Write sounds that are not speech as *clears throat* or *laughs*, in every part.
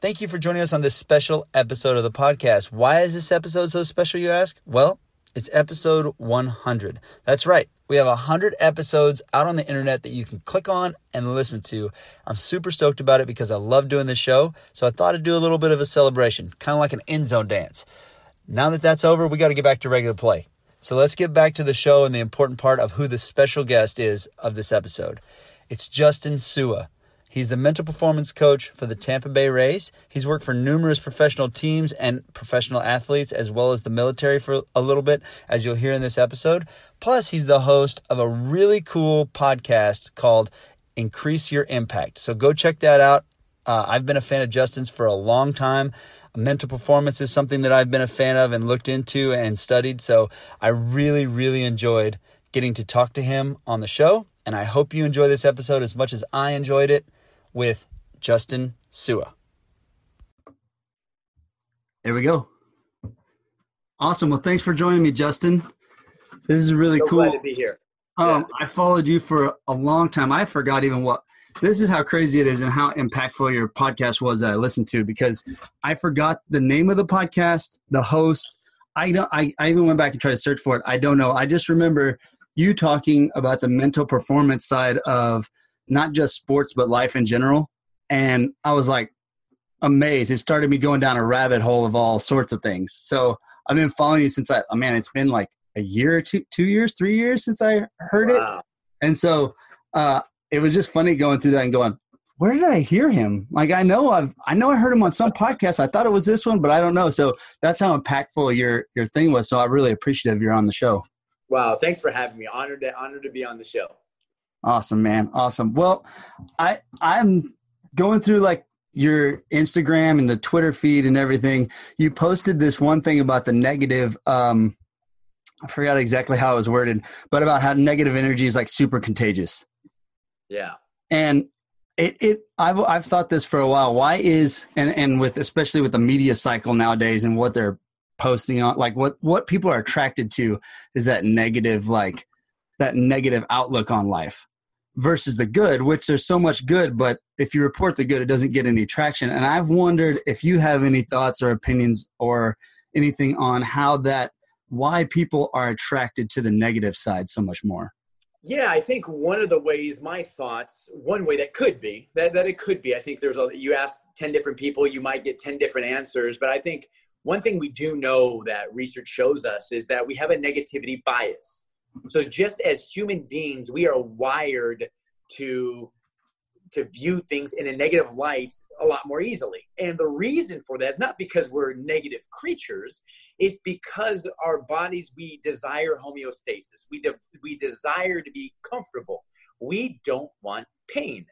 Thank you for joining us on this special episode of the podcast. Why is this episode so special, you ask? Well, it's episode 100. That's right. We have 100 episodes out on the internet that you can click on and listen to. I'm super stoked about it because I love doing this show. So I thought I'd do a little bit of a celebration, kind of like an end zone dance. Now that that's over, we got to get back to regular play. So let's get back to the show and the important part of who the special guest is of this episode. It's Justin Sua. He's the mental performance coach for the Tampa Bay Rays. He's worked for numerous professional teams and professional athletes, as well as the military for a little bit, as you'll hear in this episode. Plus, he's the host of a really cool podcast called Increase Your Impact. So go check that out. Uh, I've been a fan of Justin's for a long time. Mental performance is something that I've been a fan of and looked into and studied. So I really, really enjoyed getting to talk to him on the show. And I hope you enjoy this episode as much as I enjoyed it with Justin Sua. There we go. Awesome. Well, thanks for joining me, Justin. This is really so cool. Glad to be here. Um, yeah. I followed you for a long time. I forgot even what. This is how crazy it is and how impactful your podcast was that I listened to because I forgot the name of the podcast, the host. I don't. I, I even went back and tried to search for it. I don't know. I just remember you talking about the mental performance side of not just sports but life in general. And i was like amazed. It started me going down a rabbit hole of all sorts of things. So i've been following you since i oh man it's been like a year or two two years three years since i heard wow. it and so uh it was just funny going through that and going where did i hear him? Like i know i've i know i heard him on some podcast. I thought it was this one but i don't know. So that's how impactful your your thing was. So i'm really appreciative you're on the show. Wow. Thanks for having me. Honored to honored to be on the show Awesome, man. Awesome. Well, I I'm going through like your Instagram and the Twitter feed and everything. You posted this one thing about the negative um I forgot exactly how it was worded, but about how negative energy is like super contagious. Yeah. And it, it I've I've thought this for a while. Why is and and with especially with the media cycle nowadays and what they're posting on like what what people are attracted to is that negative like that negative outlook on life versus the good, which there's so much good, but if you report the good, it doesn't get any traction. And I've wondered if you have any thoughts or opinions or anything on how that, why people are attracted to the negative side so much more. Yeah, I think one of the ways, my thoughts, one way that could be, that, that it could be, I think there's a, you ask 10 different people, you might get 10 different answers, but I think one thing we do know that research shows us is that we have a negativity bias so just as human beings, we are wired to to view things in a negative light a lot more easily. And the reason for that is not because we're negative creatures, it's because our bodies, we desire homeostasis. We, de- we desire to be comfortable. We don't want pain.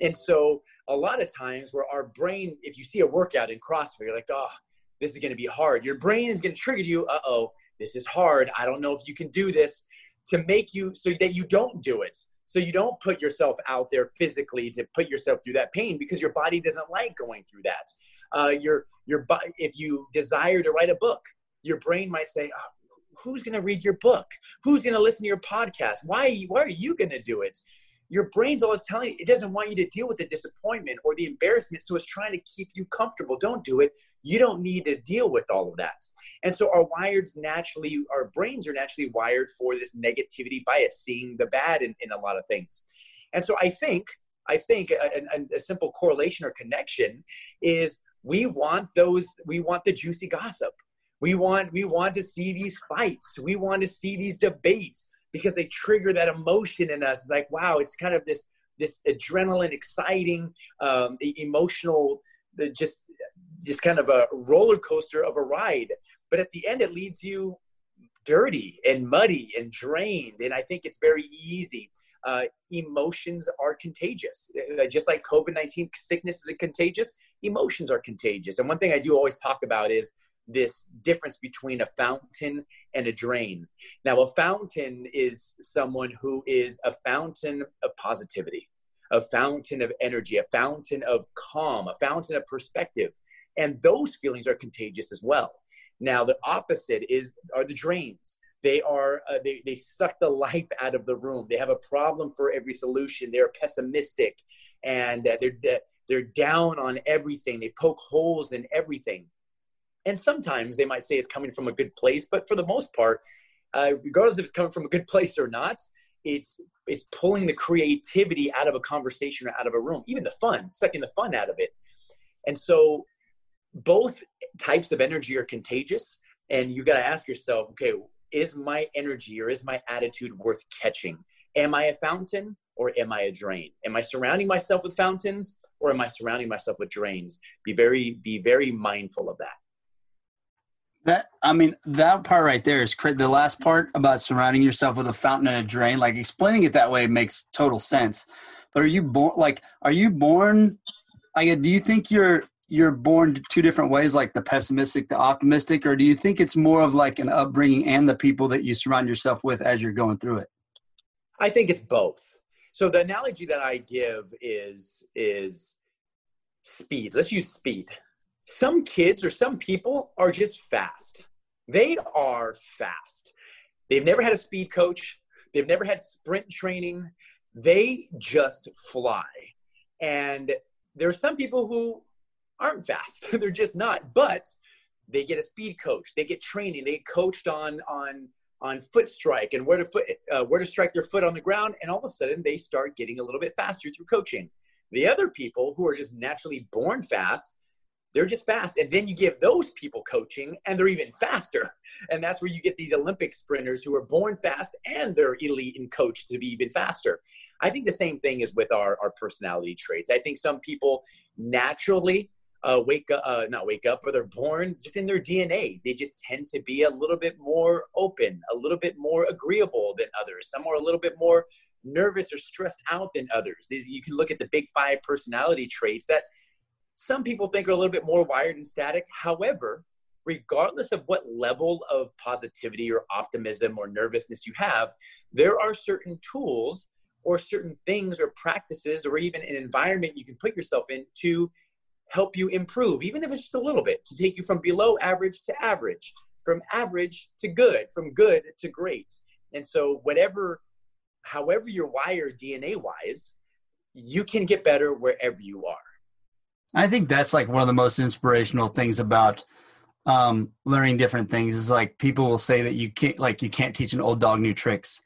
And so a lot of times where our brain, if you see a workout in CrossFit, you're like, oh, this is going to be hard. Your brain is going to trigger you, uh oh, this is hard. I don't know if you can do this to make you so that you don't do it. So you don't put yourself out there physically to put yourself through that pain because your body doesn't like going through that. Uh, your your if you desire to write a book your brain might say oh, who's going to read your book? Who's going to listen to your podcast? Why why are you going to do it your brain's always telling you it doesn't want you to deal with the disappointment or the embarrassment so it's trying to keep you comfortable don't do it you don't need to deal with all of that and so our wires naturally, our brains are naturally wired for this negativity bias, seeing the bad in, in a lot of things. And so I think, I think a, a, a simple correlation or connection is we want those, we want the juicy gossip. We want, we want to see these fights. We want to see these debates because they trigger that emotion in us. It's like, wow, it's kind of this, this adrenaline, exciting, um, emotional, just this kind of a roller coaster of a ride. But at the end it leads you dirty and muddy and drained. And i think it's very easy. Uh, emotions are contagious. Uh, just like covid-19 sickness is contagious emotions are contagious. And one thing i do always talk about is this difference between a fountain and a drain. Now a fountain is someone who is a fountain of positivity a fountain of energy a fountain of calm a fountain of perspective. And those feelings are contagious as well. Now the opposite is are the drains. They are uh, they, they suck the life out of the room. They have a problem for every solution. They're pessimistic and uh, they're they're down on everything. They poke holes in everything. And sometimes they might say it's coming from a good place, but for the most part, uh, regardless if it's coming from a good *laughs* place or not, it's it's pulling the creativity out of a conversation or out of a room, even the fun, sucking the fun out of it. And so both types of energy are contagious. And you got to ask yourself, okay, is my energy or is my attitude worth catching? Am I a fountain or am I a drain? Am I surrounding myself with fountains or am I surrounding myself with drains? Be very, be very mindful of that. That I mean, that part right there is the last part about surrounding yourself with a fountain and a drain. Like explaining it that way makes total sense. But are you born like? Are you born? Like, do you think you're you're born two different ways, like the pessimistic, the optimistic, or do you think it's more of like an upbringing and the people that you surround yourself with as you're going through it? I think it's both. So the analogy that I give is is speed. Let's use speed some kids or some people are just fast. They are fast. They've never had a speed coach, they've never had sprint training. They just fly. And there are some people who aren't fast. *laughs* They're just not. But they get a speed coach. They get training. They get coached on on on foot strike and where to foot uh, where to strike their foot on the ground. And all of a sudden, they start getting a little bit faster through coaching. The other people who are just naturally born fast, they're just fast. And then you give those people coaching and they're even faster. *laughs* And that's where you get these Olympic sprinters who are born fast and they're elite and coached to be even faster. I think the same thing is with our, our personality traits. I think some people naturally uh, wake up, uh, not wake up, but they're born just in their DNA. They just tend to be a little bit more open, a little bit more agreeable than others. Some are a little bit more nervous or stressed out than others. You can look at the big five personality traits that some people think are a little bit more wired and static. However, regardless of what level of positivity or optimism or nervousness you have, there are certain tools or certain things or practices or even an environment you can put yourself in to help you improve, even if it's just a little bit, to take you from below average to average, from average to good, from good to great. And so, whatever, however you're wired DNA wise, you can get better wherever you are. I think that's like one of the most inspirational things about um, learning different things is like people will say that you can't like you can't teach an old dog new tricks,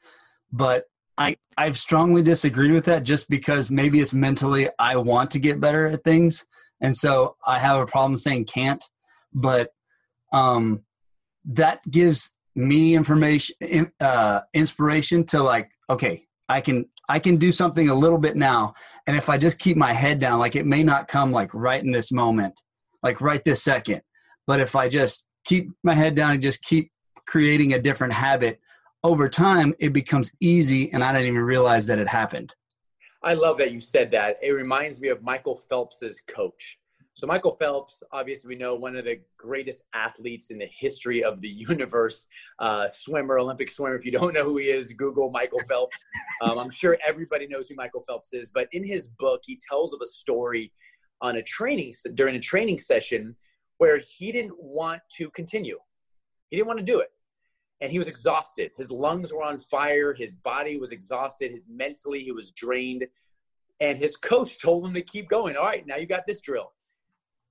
but I I've strongly disagreed with that just because maybe it's mentally I want to get better at things, and so I have a problem saying can't, but um, that gives me information uh, inspiration to like okay I can I can do something a little bit now. And if I just keep my head down, like it may not come like right in this moment, like right this second. But if I just keep my head down and just keep creating a different habit over time, it becomes easy and I didn't even realize that it happened. I love that you said that. It reminds me of Michael Phelps's coach. So Michael Phelps, obviously we know one of the greatest athletes in the history of the *laughs* universe, uh, swimmer, Olympic swimmer. If you don't know who he is, Google Michael Phelps. *laughs* Um, I'm sure everybody knows who Michael Phelps is. But in his book, he tells of a story on a training during a training session where he didn't want to continue. He didn't want to do it. And he was exhausted. His lungs were on fire. His body was exhausted. His mentally, he was drained. And his coach *laughs* told him to keep going. All right, now you got this drill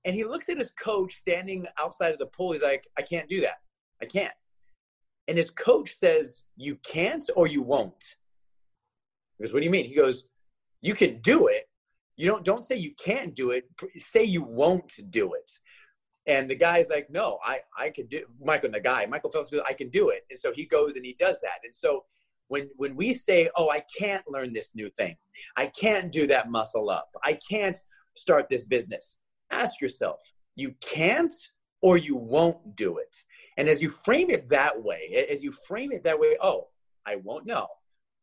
and he looks at his coach standing outside of the pool. He's like, I can't do that. I can't. And his coach says, You can't or you won't. He goes, What do you mean? He goes, You can do it. You don't don't say you can't do it. Say you won't do it. And the guy's like, No, I, I can do Michael, and the guy, Michael Phelps goes, I can do it. And so he goes and he does that. And so when when we say, Oh, I can't learn this new thing, I can't do that muscle up, I can't start this business ask yourself, you can't or you won't do it. And as you frame it that way, as you frame it that way, oh, I won't know.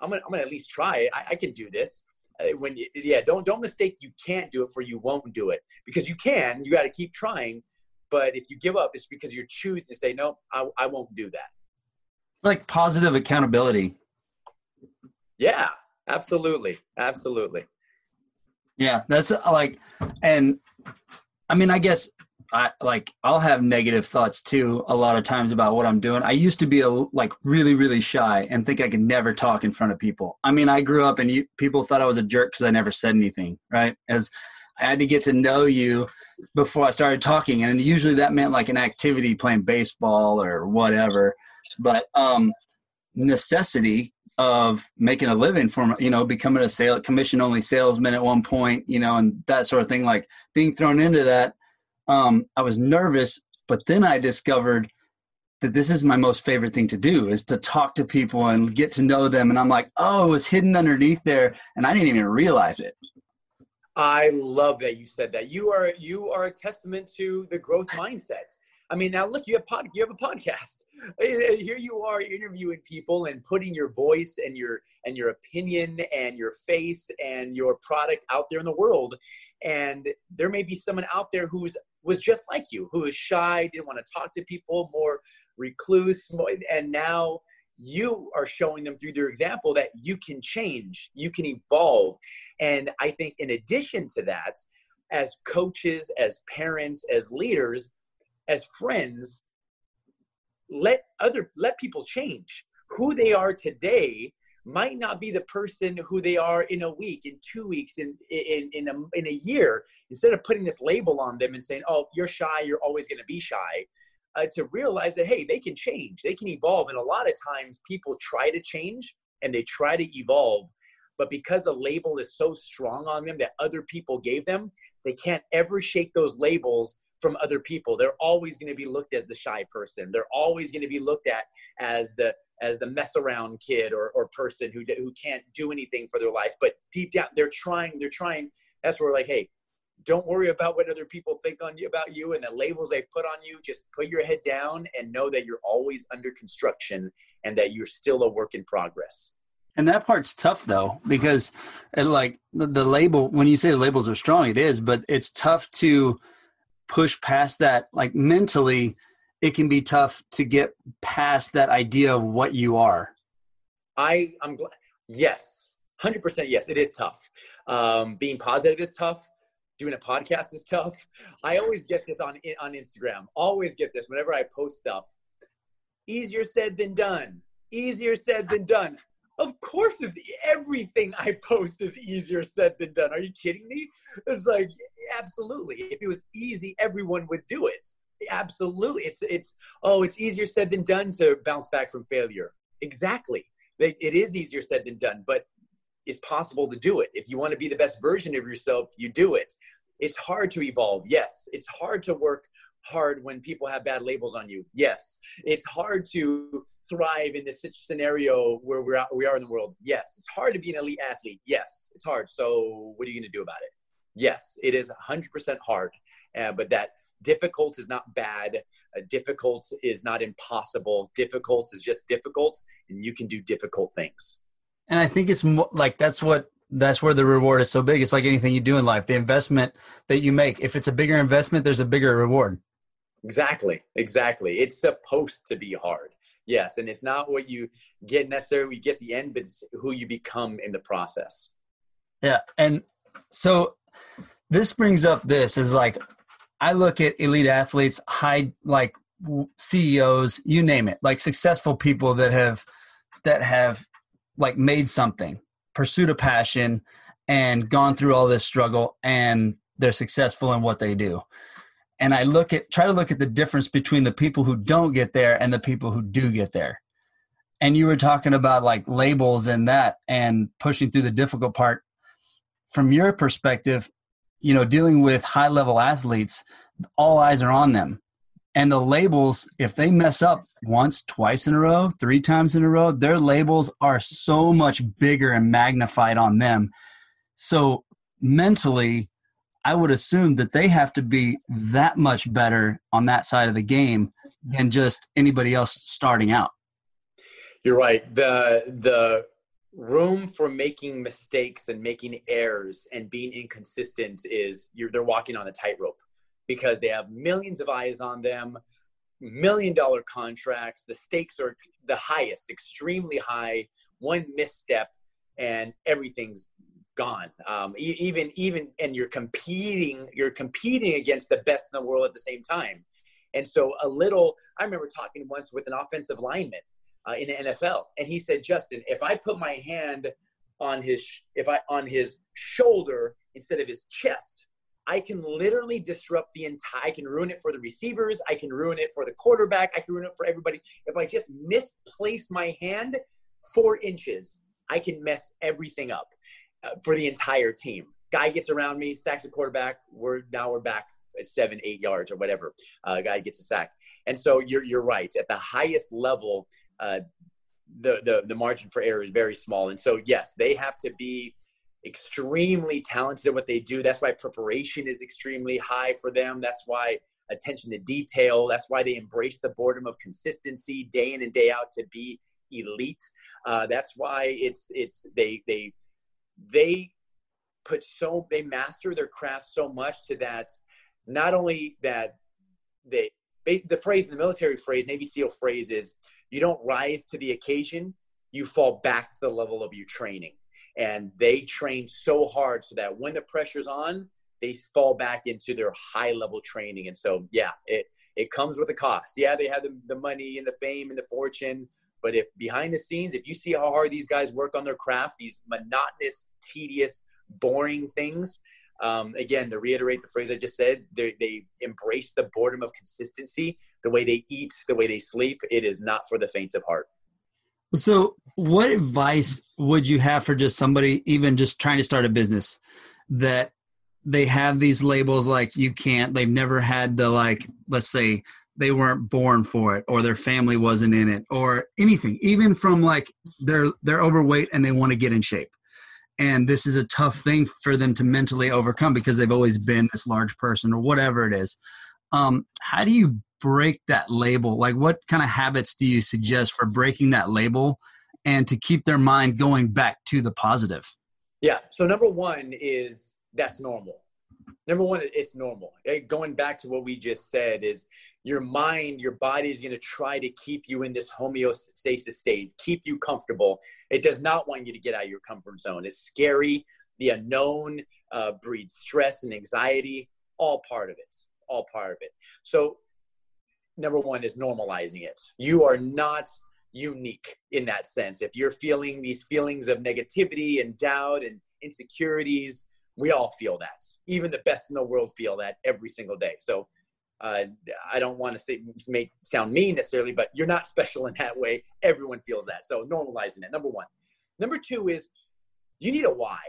I'm gonna, I'm gonna at least try it. I, I can do this. Uh, when yeah, don't don't mistake you can't do it for you won't do it because you can. You got to keep trying. But if you give up, it's because you're choosing to say no. I, I won't do that. It's like positive accountability. Yeah, absolutely, absolutely. Yeah, that's uh, like, and I mean, I guess I like I'll have negative thoughts too a lot of times about what I'm doing. I used to be a like really really shy and think I could never talk in front of people. I mean, I grew up and you, people thought I was a jerk because I never said anything, right? As I had to get to know you before I started talking. And usually that meant like an activity playing baseball or whatever. But um, necessity of making a living from you know becoming a sale commission only salesman at one point you know and that sort of thing like being thrown into that. Um, i was nervous but then i discovered that this is my most favorite thing to do is to talk to people and get to know them. And i'm like oh it was hidden underneath there and i didn't even realize it. I love that you said that. You are you are a testament to the growth mindset I mean, now look, you have pod, you have a podcast. *laughs* Here you are interviewing people and putting your voice and your and your opinion and your face and your product out there in the world. And there may be someone out there who's was just like you, who was shy, didn't want to talk to people, more recluse, and now you are showing them through their example that you can change, you can evolve. And I think in addition to that, as coaches, as parents, as leaders, as friends let other let people change. Who they are today might not be the person who they are in a week in two weeks in in in a, in a year. Instead of putting this label on them and saying oh you're shy you're always going to be shy uh, to realize that hey they can change. They can evolve and a lot of times people try to change and they try to evolve. But because the label is so strong on them that other people gave them they can't ever shake those labels from other people. They're always going to be looked as the shy person. They're always going to be looked at as the as the mess around kid or, or person who who can't do anything for their lives. But deep down, they're trying. They're trying. That's where like, hey, don't worry about what other people think on you about you and the labels they put on you. Just put your head down and know that you're always under construction and that you're still a work in progress. And that part's tough though, because it, like the, the label, when you say the labels are strong, it is, but it's tough to push past that like mentally it can be tough to get past that idea of what you are. I i'm glad yes 100% yes it is tough. Um, being positive is tough doing a podcast is tough. I always get this on on instagram always get this whenever i post stuff. Easier said than done easier said than done of course, is everything I post is easier said than done. Are you kidding me? It's like absolutely. If it was easy, everyone would do it. Absolutely. It's it's oh, it's easier said than done to bounce back from failure. Exactly. It is easier said than done, but it's possible to do it. If you want to be the best version of yourself, you do it. It's hard to evolve. Yes, it's hard to work hard when people have bad labels on you. Yes. It's hard to thrive in this scenario where we're out, we are in the world. Yes. It's hard to be an elite athlete. Yes. It's hard. So what are you going to do about it? Yes, it is 100% hard. Uh, but that difficult is not bad. Uh, difficult is not impossible. Difficult is just difficult, and you can do difficult things. And I think it's more, like that's what that's where the reward is so big. It's like anything you do in life. The investment that you make, if it's a bigger investment, there's a bigger reward. Exactly, exactly. It's supposed to be hard. Yes, and it's not what you get necessarily you get the end, but it's who you become in the process. Yeah, and so this brings up this is like I look at elite athletes, high like CEOs, you name it, like successful people that have that have like made something, pursued a passion, and gone through all this struggle, and they're successful in what they do and I look at try to look at the difference between the people who don't get there and the people who do get there. And you were talking about like labels and that and pushing through the difficult part. From your perspective, you know, dealing with high level athletes, all eyes are on them. And the labels, if they mess up once, twice in a row, three times in a row, their labels are so much bigger and magnified on them. So mentally, I would assume that they have to be that much better on that side of the game than just anybody else starting out. You're right. The the room for making mistakes and making errors and being inconsistent is they're walking on a tightrope because they have millions of eyes on them, million dollar contracts. The stakes are the highest, extremely high. One misstep and everything's gone. Um, even even and you're competing you're competing against the best in the world at the same time. And so a little I remember talking once with an offensive lineman uh, in the NFL, and he said, Justin, if I put my hand on his if I on his shoulder instead of his chest, I can literally disrupt the entire, I can ruin it for the receivers. I can ruin it for the quarterback. I can ruin it for everybody. If I just misplace my hand four inches, I can mess everything up for the entire team. Guy gets around me, sacks the quarterback. We're now we're back at seven, eight yards or whatever. Uh, guy gets a sack. And so you're, you're right. At the highest level, uh, the, the, the margin for error is very small. And so, yes, they have to be extremely talented at what they do. That's why preparation is extremely high for them. That's why attention to detail. That's why they embrace the boredom of consistency day in and day out to be elite. Uh, that's why it's it's they they they put so they master their craft so much to that not only that they the phrase the military phrase navy seal phrase is you don't rise to the occasion you fall back to the level of your training. And they train so hard so that when the pressure's on they fall back into their high level training. And so yeah it it comes with a cost. Yeah they have the, the money and the fame and the fortune but if behind the scenes if you see how hard these guys work on their craft these monotonous tedious boring things um, again, to reiterate the phrase I just said, they, they embrace the boredom of consistency, the way they eat, the way they sleep. It is not for the faint of heart. So, what advice would you have for just somebody, even just trying to start a business, that they have these labels like you can't, they've never had the, like, let's say, they weren't born for it or their family wasn't in it or anything even from like they're they're overweight and they want to get in shape. And this is a tough thing for them to mentally overcome because they've always been this large person or whatever it is. Um, how do you break that label? Like what kind of habits do you suggest for breaking that label and to keep their mind going back to the positive? Yeah so number one is that's normal number one it's normal going back to what we just said is your mind, your body is going to try to keep you in this homeostasis state, keep you comfortable. It does not want you to get out of your comfort zone. It's scary. The unknown uh, breeds stress and anxiety, all part of it, all part of it. So, number one is normalizing it. You are not unique in that sense. If you're feeling these feelings of negativity and doubt and insecurities, we all feel that. Even the best in the world feel that every single day. So, uh, I don't want to say make sound mean necessarily, but you're not special in that way. Everyone feels that. So normalizing it. Number one. Number two is you need a why.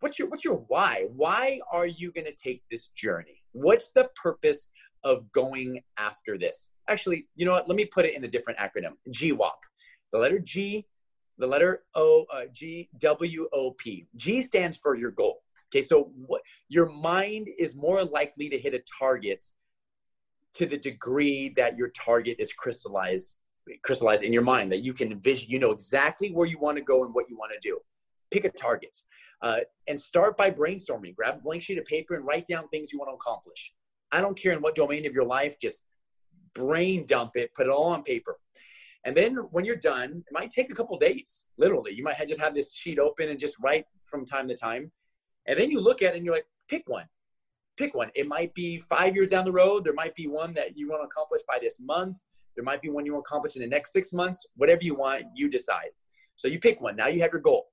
What's your what's your why? Why are you going to take this journey? What's the purpose of going after this? Actually, you know what? Let me put it in a different acronym. GWOP. The letter G, the letter O, uh, G W O P. G stands for your goal. Okay, so what your mind is more likely to hit a target to the degree that your target is crystallized crystallized in your mind that you can envision you know exactly where you want to go and what you want to do. Pick a target uh, and start by brainstorming. Grab a blank sheet of paper and write down things you want to accomplish. I don't care in what domain of your life just brain dump it put it all on paper. And then when you're done it might take a couple days literally. You might have just have this sheet open and just write from time to time and then you look at it and you're like pick one pick one. It might be five years down the road. There might be one that you want to accomplish by this month. There might be one you want to accomplish in the next six months. Whatever you want, you decide. So you pick one. Now you have your goal.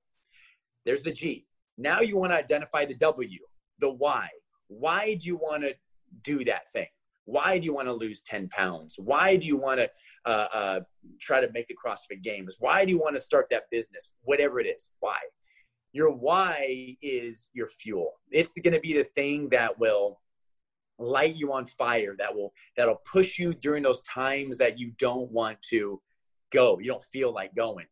There's the G. Now you want to identify the W, the why. Why do you want to do that thing? Why do you want to lose 10 pounds? Why do you want to uh, uh, try to make the CrossFit Games? Why do you want to start that business? Whatever it is, why? Your why is your fuel. It's going to be the thing that will light you on fire that will that'll push you during those times that you don't want to go. You don't feel like going.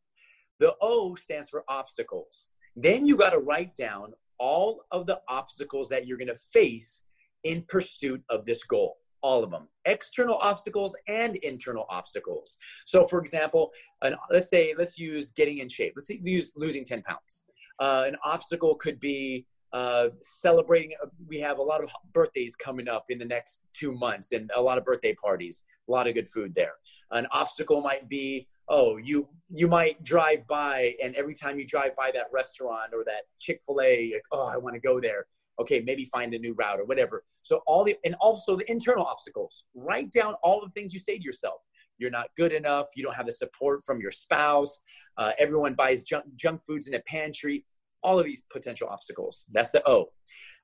The o stands for obstacles. Then you got to write down all of the obstacles that you're going to face in pursuit of this goal all of them external obstacles and internal obstacles. So for example an, let's say let's use getting in shape. Let's use losing 10 pounds uh, an obstacle could be uh, celebrating. Uh, we have a lot of birthdays coming up in the next two months, and a lot of birthday parties. A lot of good food there. An obstacle might be oh you you might drive by and every time you drive by that restaurant or that chick-fil-a like, oh i want to go there okay maybe find a new route or whatever so all the and also the internal obstacles write down all the things you say to yourself you're not good enough, you don't have the support from your spouse, uh, everyone buys junk, junk foods in a pantry, all of these potential obstacles. That's the O.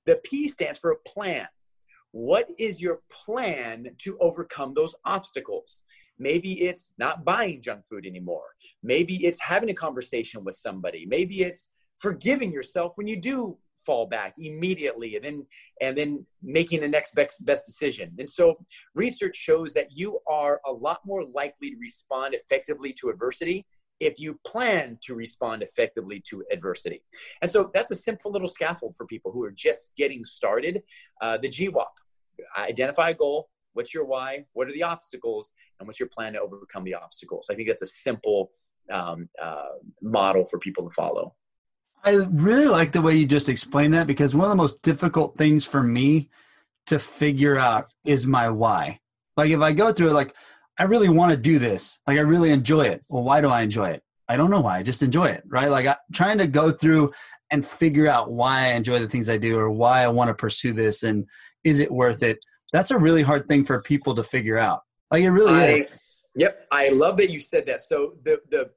The P stands for plan. What is your plan to overcome those obstacles? Maybe it's not buying junk food anymore. Maybe it's having a conversation with somebody. Maybe it's forgiving yourself when you do fall back immediately and then and then making the next best, best decision. And so research shows that you are a lot more likely to respond effectively to adversity if you plan to respond effectively to adversity. And so that's a simple little scaffold for people who are just getting started. Uh, the gwop identify a goal. What's your why? What are the obstacles? And what's your plan to overcome the obstacles? I think that's a simple um, uh, model for people to follow I really like the way you just explained that because one of the most difficult things for me to figure out is my why. Like if I go through it, like I really want to do this, like I really enjoy it. Well, why do I enjoy it? I don't know why. I just enjoy it, right? Like I, trying to go through and figure out why I enjoy the things I do or why I want to pursue this and is it worth it? That's a really hard thing for people to figure out. Like it really I, is. Yep, I love that you said that. So the the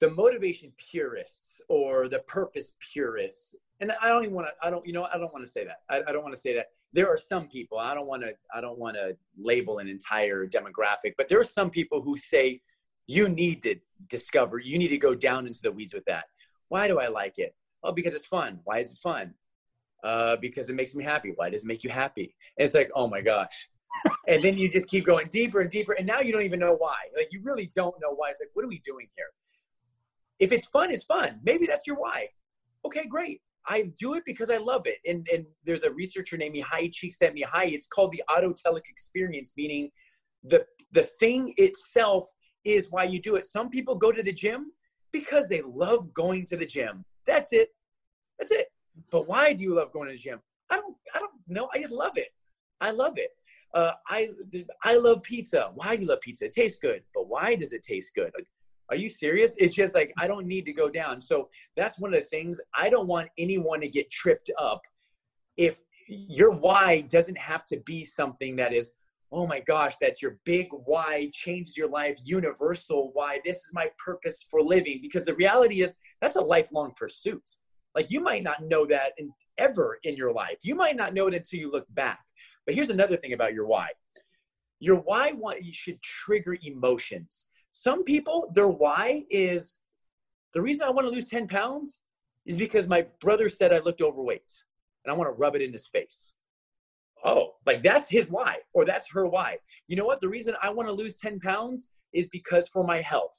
the motivation purists or the purpose purists. And i don't even want to i don't you know i don't want to say that. I, I don't want to say that. There are some people i don't want to i don't want to label an entire demographic but there are some people who say you need to discover you need to go down into the weeds with that. Why do i like it? Oh because it's fun. Why is it fun? Uh, because it makes me happy. Why does it make you happy? And it's like oh my gosh. And then you just keep going deeper and deeper and now you don't even know why. Like you really don't know why. It's like what are we doing here if it's fun, it's fun. Maybe that's your why. Okay, great. I do it because I love it. And and there's a researcher named Mihai Csikszentmihalyi. It's called the autotelic experience, meaning the the thing itself is why you do it. Some people go to the gym because they love going to the gym. That's it. That's it. But why do you love going to the gym? I don't I don't know. I just love it. I love it. Uh, I I love pizza. Why do you love pizza? It tastes good. But why does it taste good? Like, are you serious? It's just like, I don't need to go down. So that's one of the things. I don't want anyone to get tripped up if your why doesn't have to be something that is, oh my gosh, that's your big why, changed your life, universal why. This is my purpose for living. Because the reality is, that's a lifelong pursuit. Like you might not know that in, ever in your life. You might not know it until you look back. But here's another thing about your why. Your why you should trigger emotions some people, their why is the reason I want to lose 10 pounds is because my brother said I looked overweight and I want to rub it in his face. Oh, like that's his why or that's her why. You know what? The reason I want to lose 10 pounds is because for my health.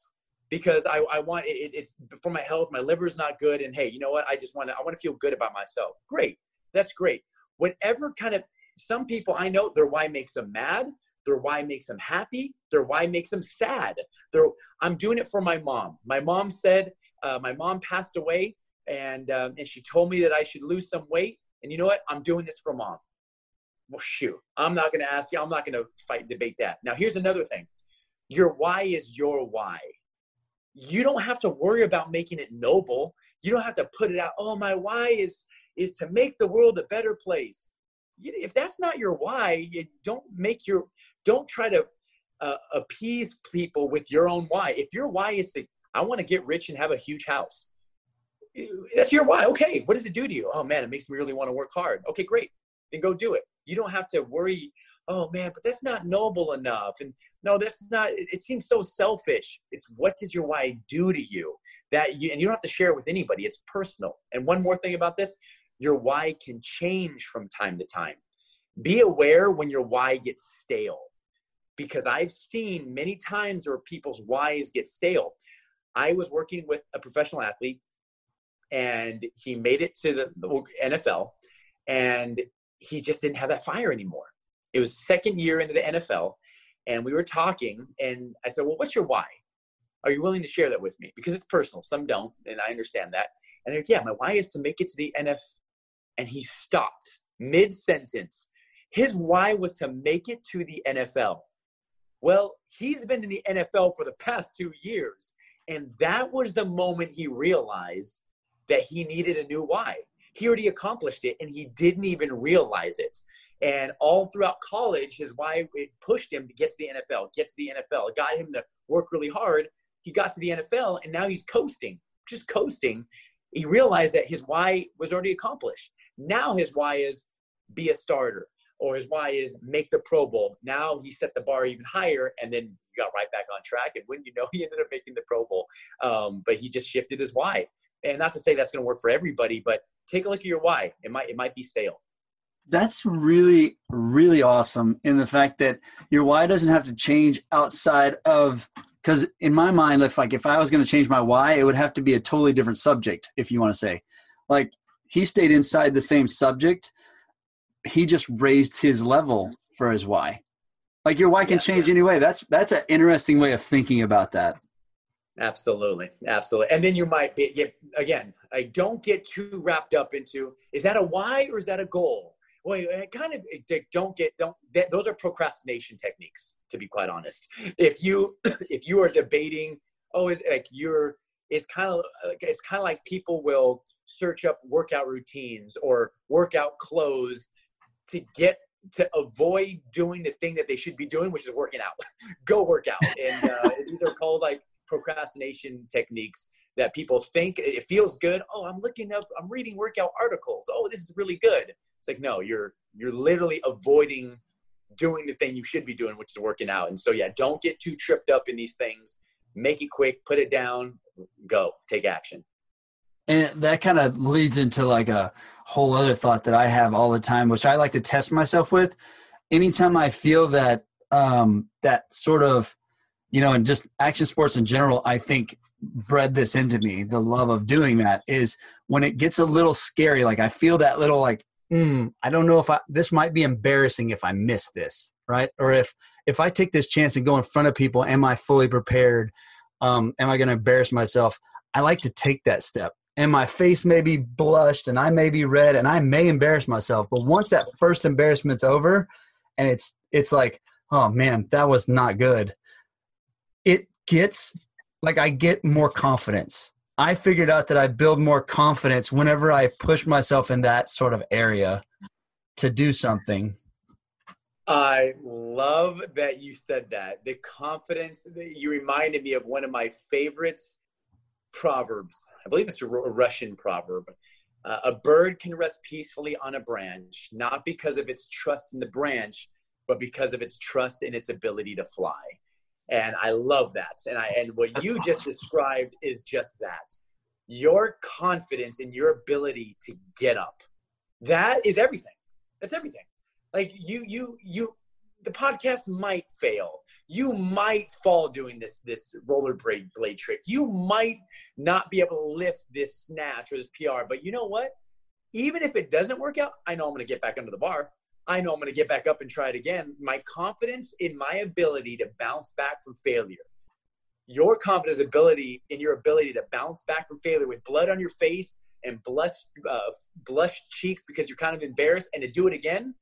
Because I, I want it, it's for my health, my liver's not good. And hey, you know what? I just want to I want to feel good about myself. Great. That's great. Whatever kind of some people I know their why makes them mad, their why makes them happy. Their why makes them sad. Their, I'm doing it for my mom. My mom said, uh, my mom passed away and, um, and she told me that I should lose some weight. And you know what? I'm doing this for mom. Well, shoot, I'm not going to ask you. I'm not going to fight, and debate that. Now, here's another thing. Your why is your why. You don't have to worry about making it noble. You don't have to put it out. Oh, my why is is to make the world a better place if that's not your why you don't make your don't try to uh, appease people with your own why. If your why is to, I want to get rich and have a huge house, that's your why. Okay, what does it do to you? Oh man, it makes me really want to work hard. Okay, great. Then go do it. You don't have to worry. Oh man, but that's not noble enough. And no, that's not. It, it seems so selfish. It's what does your why do to you? That you and you don't have to share it with anybody. It's personal. And one more thing about this, your why can change from time to time. Be aware when your why gets stale because I've seen many times where people's whys get stale. I was working with a professional athlete and he made it to the NFL and he just didn't have that fire anymore. It was second year into the NFL and we were talking and I said, "Well, what's your why? Are you willing to share that with me? Because it's personal. Some don't, and I understand that." And they're "Yeah, my why is to make it to the NFL." And he stopped mid sentence. His why was to make it to the NFL. Well, he's been in the NFL for the past two years. And that was the moment he realized that he needed a new why. He already accomplished it and he didn't even realize it. And all throughout college, his why it pushed him to get to the NFL, get to the NFL, got him to work really hard. He got to the NFL and now he's coasting, just coasting. He realized that his why was already accomplished. Now his why is be a starter, or his why is make the Pro Bowl. Now he set the bar even higher, and then he got right back on track. And when you know, *laughs* he ended up making the Pro Bowl. Um, but he just shifted his why. And not to say that's going to work for everybody, but take a look at your why. It might it might be stale. That's really really awesome in the fact that your why doesn't have to change outside of because in my mind if like if i was going to change my why it would have to be a totally different subject if you want to say like he stayed inside the same subject he just raised his level for his why like your why can yeah, change yeah. anyway that's that's an interesting way of thinking about that absolutely absolutely and then you might be get, again i don't get too wrapped up into is that a why or is that a goal well, it kind of don't get don't. Those are procrastination techniques, to be quite honest. If you *clears throat* if you are debating, oh, is like you're it's kind of it's kind of like people will search up workout routines or workout clothes to get to avoid doing the thing that they should be doing, which is working out. *laughs* Go work out, and uh, *laughs* these are called like procrastination techniques that people think it feels good. Oh, I'm looking up, I'm reading workout articles. Oh, this is really good. It's like no, you're you're literally avoiding doing the thing you should be doing, which is working out. And so yeah, don't get too tripped up in these things. Make it quick, put it down, go, take action. And that kind of leads into like a whole other thought that I have all the time, which I like to test myself with. Anytime I feel that um, that sort of, you know, and just action sports in general, I think bred this into me. The love of doing that is when it gets a little scary. Like I feel that little like mm, I don't know if I this might be embarrassing if I miss this, right? Or if if I take this chance and go in front of people, am I fully prepared? Um, am I going to embarrass myself? I like to take that step. And my face may be blushed and I may be red and I may embarrass myself. But once that first embarrassment's over and it's it's like, oh man, that was not good. It gets like I get more confidence I figured out that I build more confidence whenever I push myself in that sort of area to do something. I love that you said that. The confidence, you reminded me of one of my favorite proverbs. I believe it's a Russian proverb. Uh, a bird can rest peacefully on a branch, not because of its trust in the branch, but because of its trust in its ability to fly and I love that. And I and what you just described is just that. Your confidence in your ability to get up. That is everything. That's everything. Like you you you the podcast might fail. You might fall doing this this rollerblade blade trick. You might not be able to lift this snatch or this PR. But you know what? Even if it doesn't work out, I know I'm going to get back under the bar. I know I'm going to get back up and try it again. My confidence in my ability to bounce back from failure, your confidence ability in your ability to bounce back from failure with blood on your face and blush, uh, blush cheeks because you're kind of embarrassed and to do it again,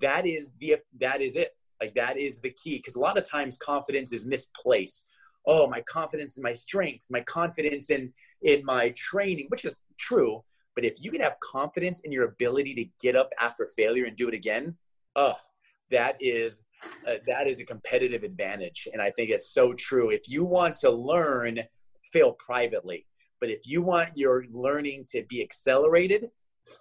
that is the, that is it. Like that is the key. Cause a lot of times confidence is misplaced. Oh, my confidence in my strength, my confidence in, in my training, which is true but if you can have confidence in your ability to get up after failure and do it again, oh, that is uh, that is a competitive advantage. And I think it's so true. If you want to learn, fail privately. But if you want your learning to be accelerated,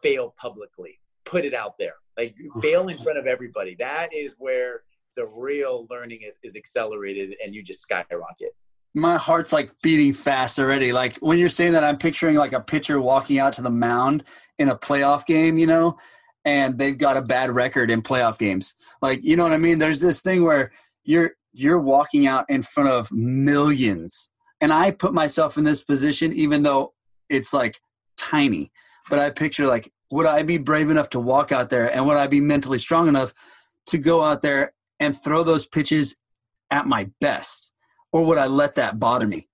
fail publicly. Put it out there. Like fail in front of everybody. That is where the real learning is, is accelerated and you just skyrocket my heart's like beating fast already. Like when you're saying that, I'm picturing like a pitcher walking out to the mound in a playoff game, you know, and they've got a bad record in playoff games. Like, you know what I mean? There's this thing where you're you're walking out in front of millions. And I put myself in this position even though it's like tiny. But I picture like would I be brave enough to walk out there and would I be mentally strong enough to go out there and throw those pitches at my best? or would I let that bother me?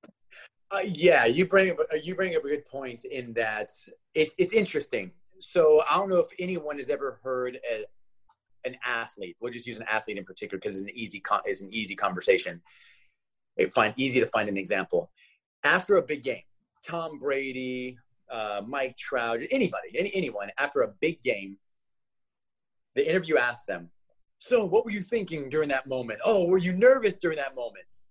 Uh, yeah, you bring up you bring up a good point in that it's it's interesting. So I don't know if anyone has ever heard a, an athlete. We'll just use an athlete in particular because it's an easy is an easy conversation. It find easy to find an example after a big game. Tom Brady, uh, Mike Trout, anybody, any, anyone after a big game. The interview asked them, "So, what were you thinking during that moment? Oh, were you nervous during that moment?"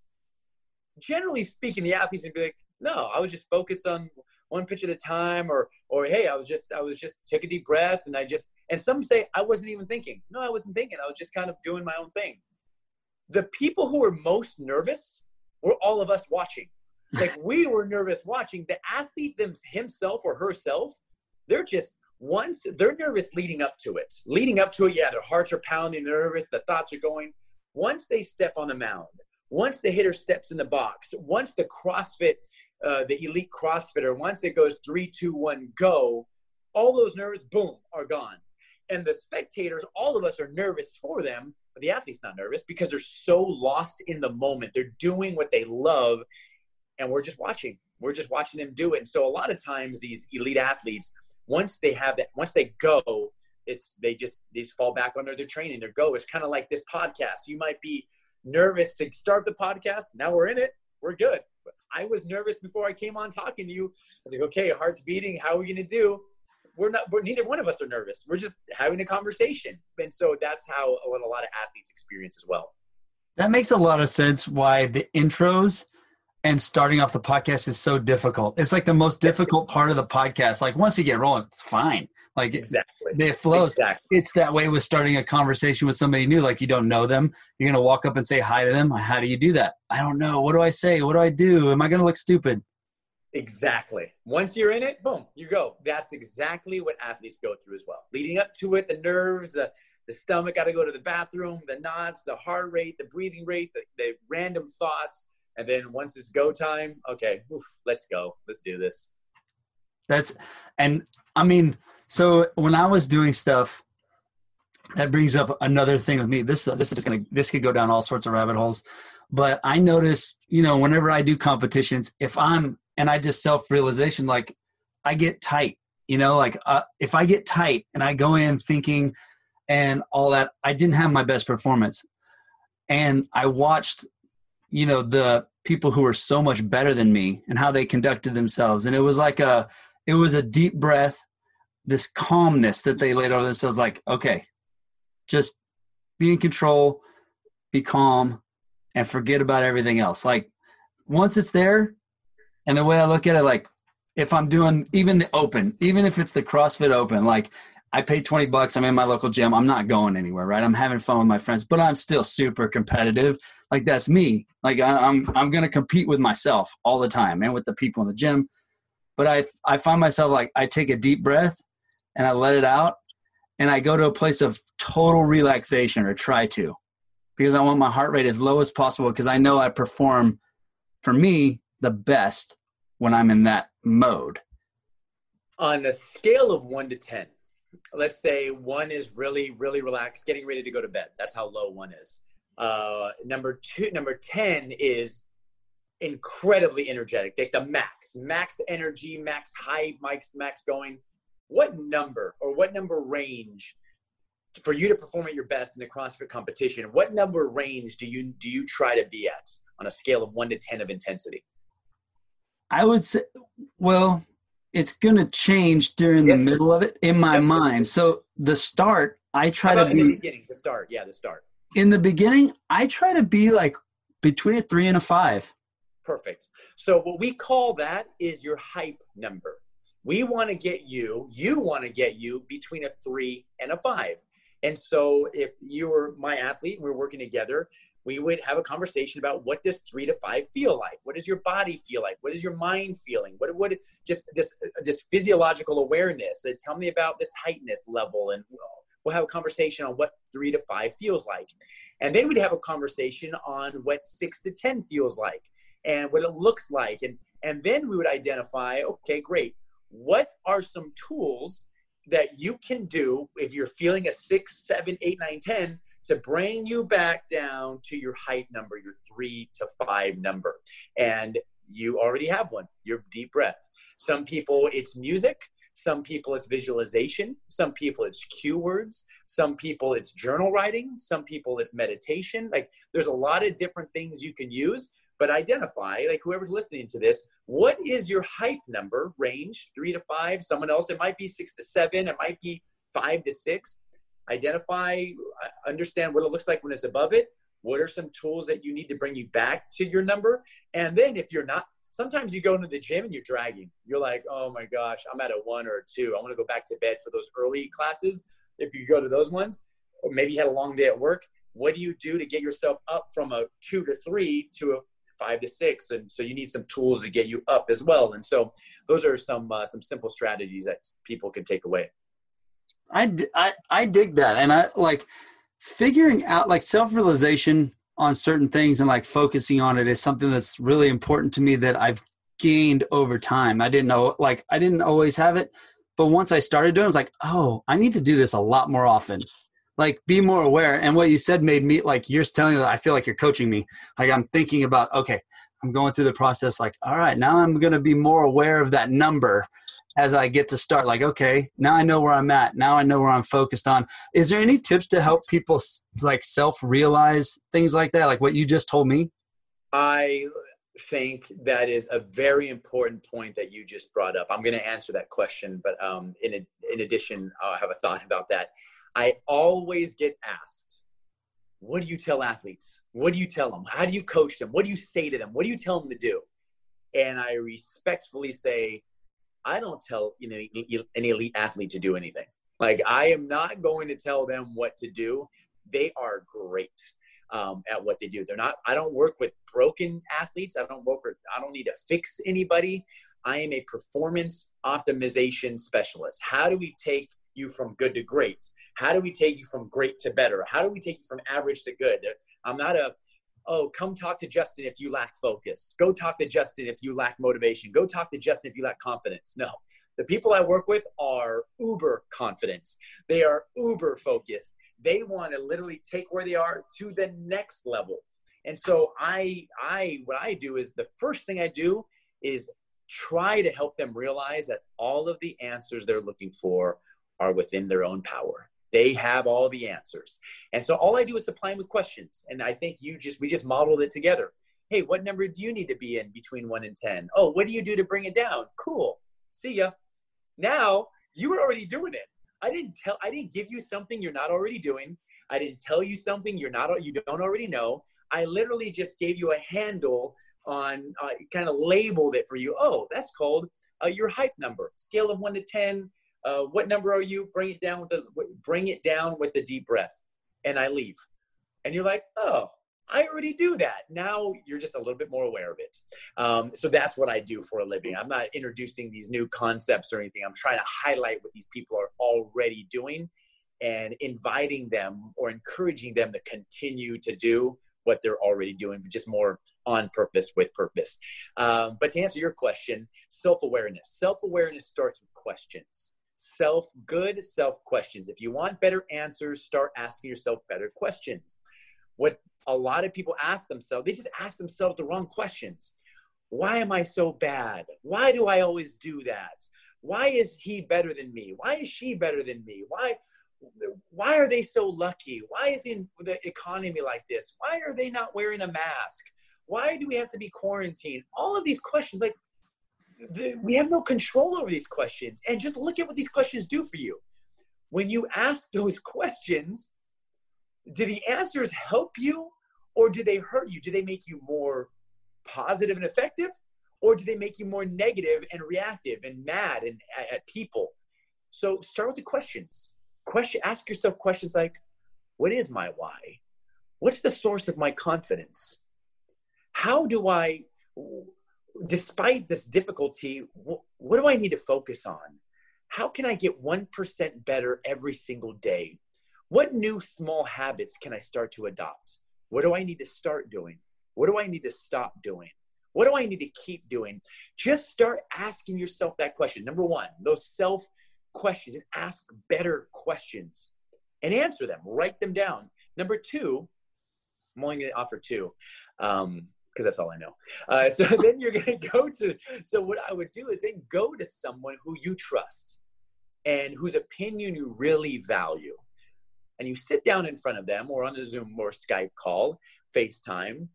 generally speaking, the athletes would be like, no, I was just focused on one pitch at a time, or or hey, I was just I was just take a deep breath and I just and some say I wasn't even thinking. No, I wasn't thinking. I was just kind of doing my own thing. The people who were most nervous were all of us watching. Like we were nervous watching. The athlete them, himself or herself, they're just once they're nervous leading up to it. Leading up to it, yeah, their hearts are pounding, nervous, the thoughts are going. Once they step on the mound, once the hitter steps in the box, once the CrossFit, uh, the elite CrossFitter, once it goes three, two, one, go, all those nerves, boom, are gone. And the spectators, all of us are nervous for them, but the athlete's not nervous because they're so lost in the moment. They're doing what they love, and we're just watching. We're just watching them do it. And so a lot of times, these elite athletes, once they have that, once they go, it's they just they just fall back under their training. Their go. It's kind of like this podcast. You might be nervous to start the podcast. Now we're in it. We're good. I was nervous before I came on talking to you. I was like, okay, heart's beating. How are we to do? We're not. We're, neither one of us are nervous. We're just having a conversation, and so that's how what a lot of athletes experience as well. That makes a lot of sense. Why the intros and starting off the podcast is so difficult. It's like the most difficult part of the podcast. Like once you get rolling, it's fine. Like exactly. it flows. Exactly. It's that way with starting a conversation with somebody new. Like you don't know them. You're gonna walk up and say hi to them. How do you do that? I don't know. What do I say? What do I do? Am I gonna look stupid? Exactly. Once you're in it, boom, you go. That's exactly what athletes go through as well. Leading up to it, the nerves, the the stomach got to go to the bathroom, the knots, the heart rate, the breathing rate, the, the random thoughts and then once it's go time, okay, oof, let's go. Let's do this. That's and I mean, so when I was doing stuff, that brings up another thing with me. This this is just gonna this could go down all sorts of rabbit holes. But I notice, you know, whenever I do competitions, if I'm and I just self realization, like I get tight. You know, like uh, if I get tight and I go in thinking and all that, I didn't have my best performance. And I watched you know the people who were so much better than me and how they conducted themselves. And it was like a it was a deep breath this calmness that they laid over themselves like okay just be in control be calm and forget about everything else. Like once it's there and the way i look at it like if i'm doing even the open even if it's the crossfit open like I paid 20 bucks. I'm in my local gym. I'm not going anywhere, right? I'm having fun with my friends, but I'm still super competitive. Like that's me. Like I, am I'm, I'm going to compete with myself all the time and with the people in the gym. But I, I find myself like I take a deep breath and I let it out and I go to a place of total relaxation or try to because I want my heart rate as low as possible because I know I perform for me the best when I'm in that mode. On a scale of one to 10, let's say one is really, really relaxed, getting ready to go to bed. That's how low one is. Uh, number two, number 10 is incredibly energetic, like the max, max energy, max hype, max, max going. What number or what number range for you to perform at your best in the CrossFit competition? What number range do you do you try to be at on a scale of one to ten of intensity? I would say, well, it's going to change during yes, the middle of it in my mind. So the start, I try to be the beginning. The start, yeah, the start. In the beginning, I try to be like between a three and a five. Perfect. So what we call that is your hype number. We want to get you, you want to get you between a three and a five. And so if you're my athlete, we're working together, we would have a conversation about what does three to five feel like? What does your body feel like? What is your mind feeling? What what just this just physiological awareness uh, tell me about the tightness level and we'll have a conversation on what three to five feels like. And then we'd have a conversation on what six to ten feels like and what it looks like. And and then we would identify okay great. What are some tools that you can do if you're feeling a six, seven, eight, nine, ten to bring you back down to your hype number, your three to five number. And you already have one, your deep breath. Some people, it's music. Some people, it's visualization. Some people, it's cue words. Some people, it's journal writing. Some people, it's meditation. Like there's a lot of different things you can use but identify like whoever's listening to this what is your hype number range three to five someone else it might be six to seven it might be five to six identify uh, understand what it looks like when it's above it what are some tools that you need to bring you back to your number and then if you're not sometimes you go into the gym and you're dragging. You're like, oh my gosh, I'm at a one or a two. I want to go back to bed for those early classes. If you go to those ones, or maybe you had a long day at work, what do you do to get yourself up from a two to three to a five to six? And so you need some tools to get you up as well. And so those are some uh, some simple strategies that people can take away. I, I, I dig that. And I like figuring out like self realization on certain things and like focusing on it is something that's really important to me that I've gained over time. I didn't know, like, I didn't always have it. But once I started doing it, I was like, oh, I need to do this a lot more often. Like, be more aware. And what you said made me, like, you're telling me that I feel like you're coaching me. Like, I'm thinking about, okay, I'm going through the process, like, all right, now I'm going to be more aware of that number as I get to start. Like, okay, now I know where I'm at. Now I know where I'm focused on. Is there any tips to help people like self realize things like that, like what you just told me? I think that is a very important point that you just brought up. I'm going to answer that question, but um, in a, in addition, I have a thought about that. I always get asked, "What do you tell athletes? What do you tell them? How do you coach them? What do you say to them? What do you tell them to do?" And I respectfully say, I don't tell you know any elite athlete to do anything. Like I am not going to tell them what to do. They are great um, at what they do. They're not. I don't work with broken athletes. I don't work with. I don't need to fix anybody. I am a performance optimization specialist. How do we take you from good to great? How do we take you from great to better? How do we take you from average to good? I'm not a oh, come talk to Justin if you lack focus. Go talk to Justin if you lack motivation. Go talk to Justin if you lack confidence. No, the people I work with are uber confident. They are uber focused. They want to literally take where they are to the next level. And so I, I, what I do is the first thing I do is try to help them realize that all of the answers they're looking for are within their own power they have all the answers. And so all i do is supply them with questions. And i think you just we just modeled it together. Hey what number do you need to be in between 1 and 10 oh what do you do to bring it down? Cool. See ya. Now you were already doing it. I didn't tell i didn't give you something you're not already doing. I didn't tell you something you're not you don't already know. I literally just gave you a handle on uh, kind of labeled it for you. Oh that's called uh, your hype number. Scale of 1 to 10 uh, what number are you? Bring it down with the bring it down with the deep breath, and I leave. And you're like, oh, I already do that. Now you're just a little bit more aware of it. Um, so that's what I do for a living. I'm not introducing these new concepts or anything. I'm trying to highlight what these people are already doing and inviting them or encouraging them to continue to do what they're already doing, but just more on purpose with purpose. Um, but to answer your question, self awareness. Self awareness starts with questions self good self questions. If you want better answers, start asking yourself better questions. What a lot of people ask themselves, they just ask themselves the wrong questions. Why am I so bad? Why do I always do that? Why is he better than me? Why is she better than me? Why why are they so lucky? Why is the economy like this? Why are they not wearing a mask? Why do we have to be quarantined? All of these questions, like the, we have no control over these questions. And just look at what these questions do for you. When you ask those *laughs* questions, do the answers help you or do they hurt you? Do they make you more positive and effective? Or do they make you more negative and reactive and mad and at, at people? So start with the questions. Question ask yourself questions like, what is my why? What's the source of my confidence? How do I despite this difficulty, what do I need to focus on? How can I get 1% better every single day? What new small habits can I start to adopt? What do I need to start doing? What do I need to stop doing? What do I need to keep doing? Just start asking yourself that question. Number one, those self questions. ask better questions and answer them. Write them down. Number two, I'm only going to offer two. Um, because that's all I know. Uh, so *laughs* then you're going to go to, so what I would do is then go to someone who you trust and whose opinion you really value. And you sit down in front of them or on a Zoom or Skype call, FaceTime,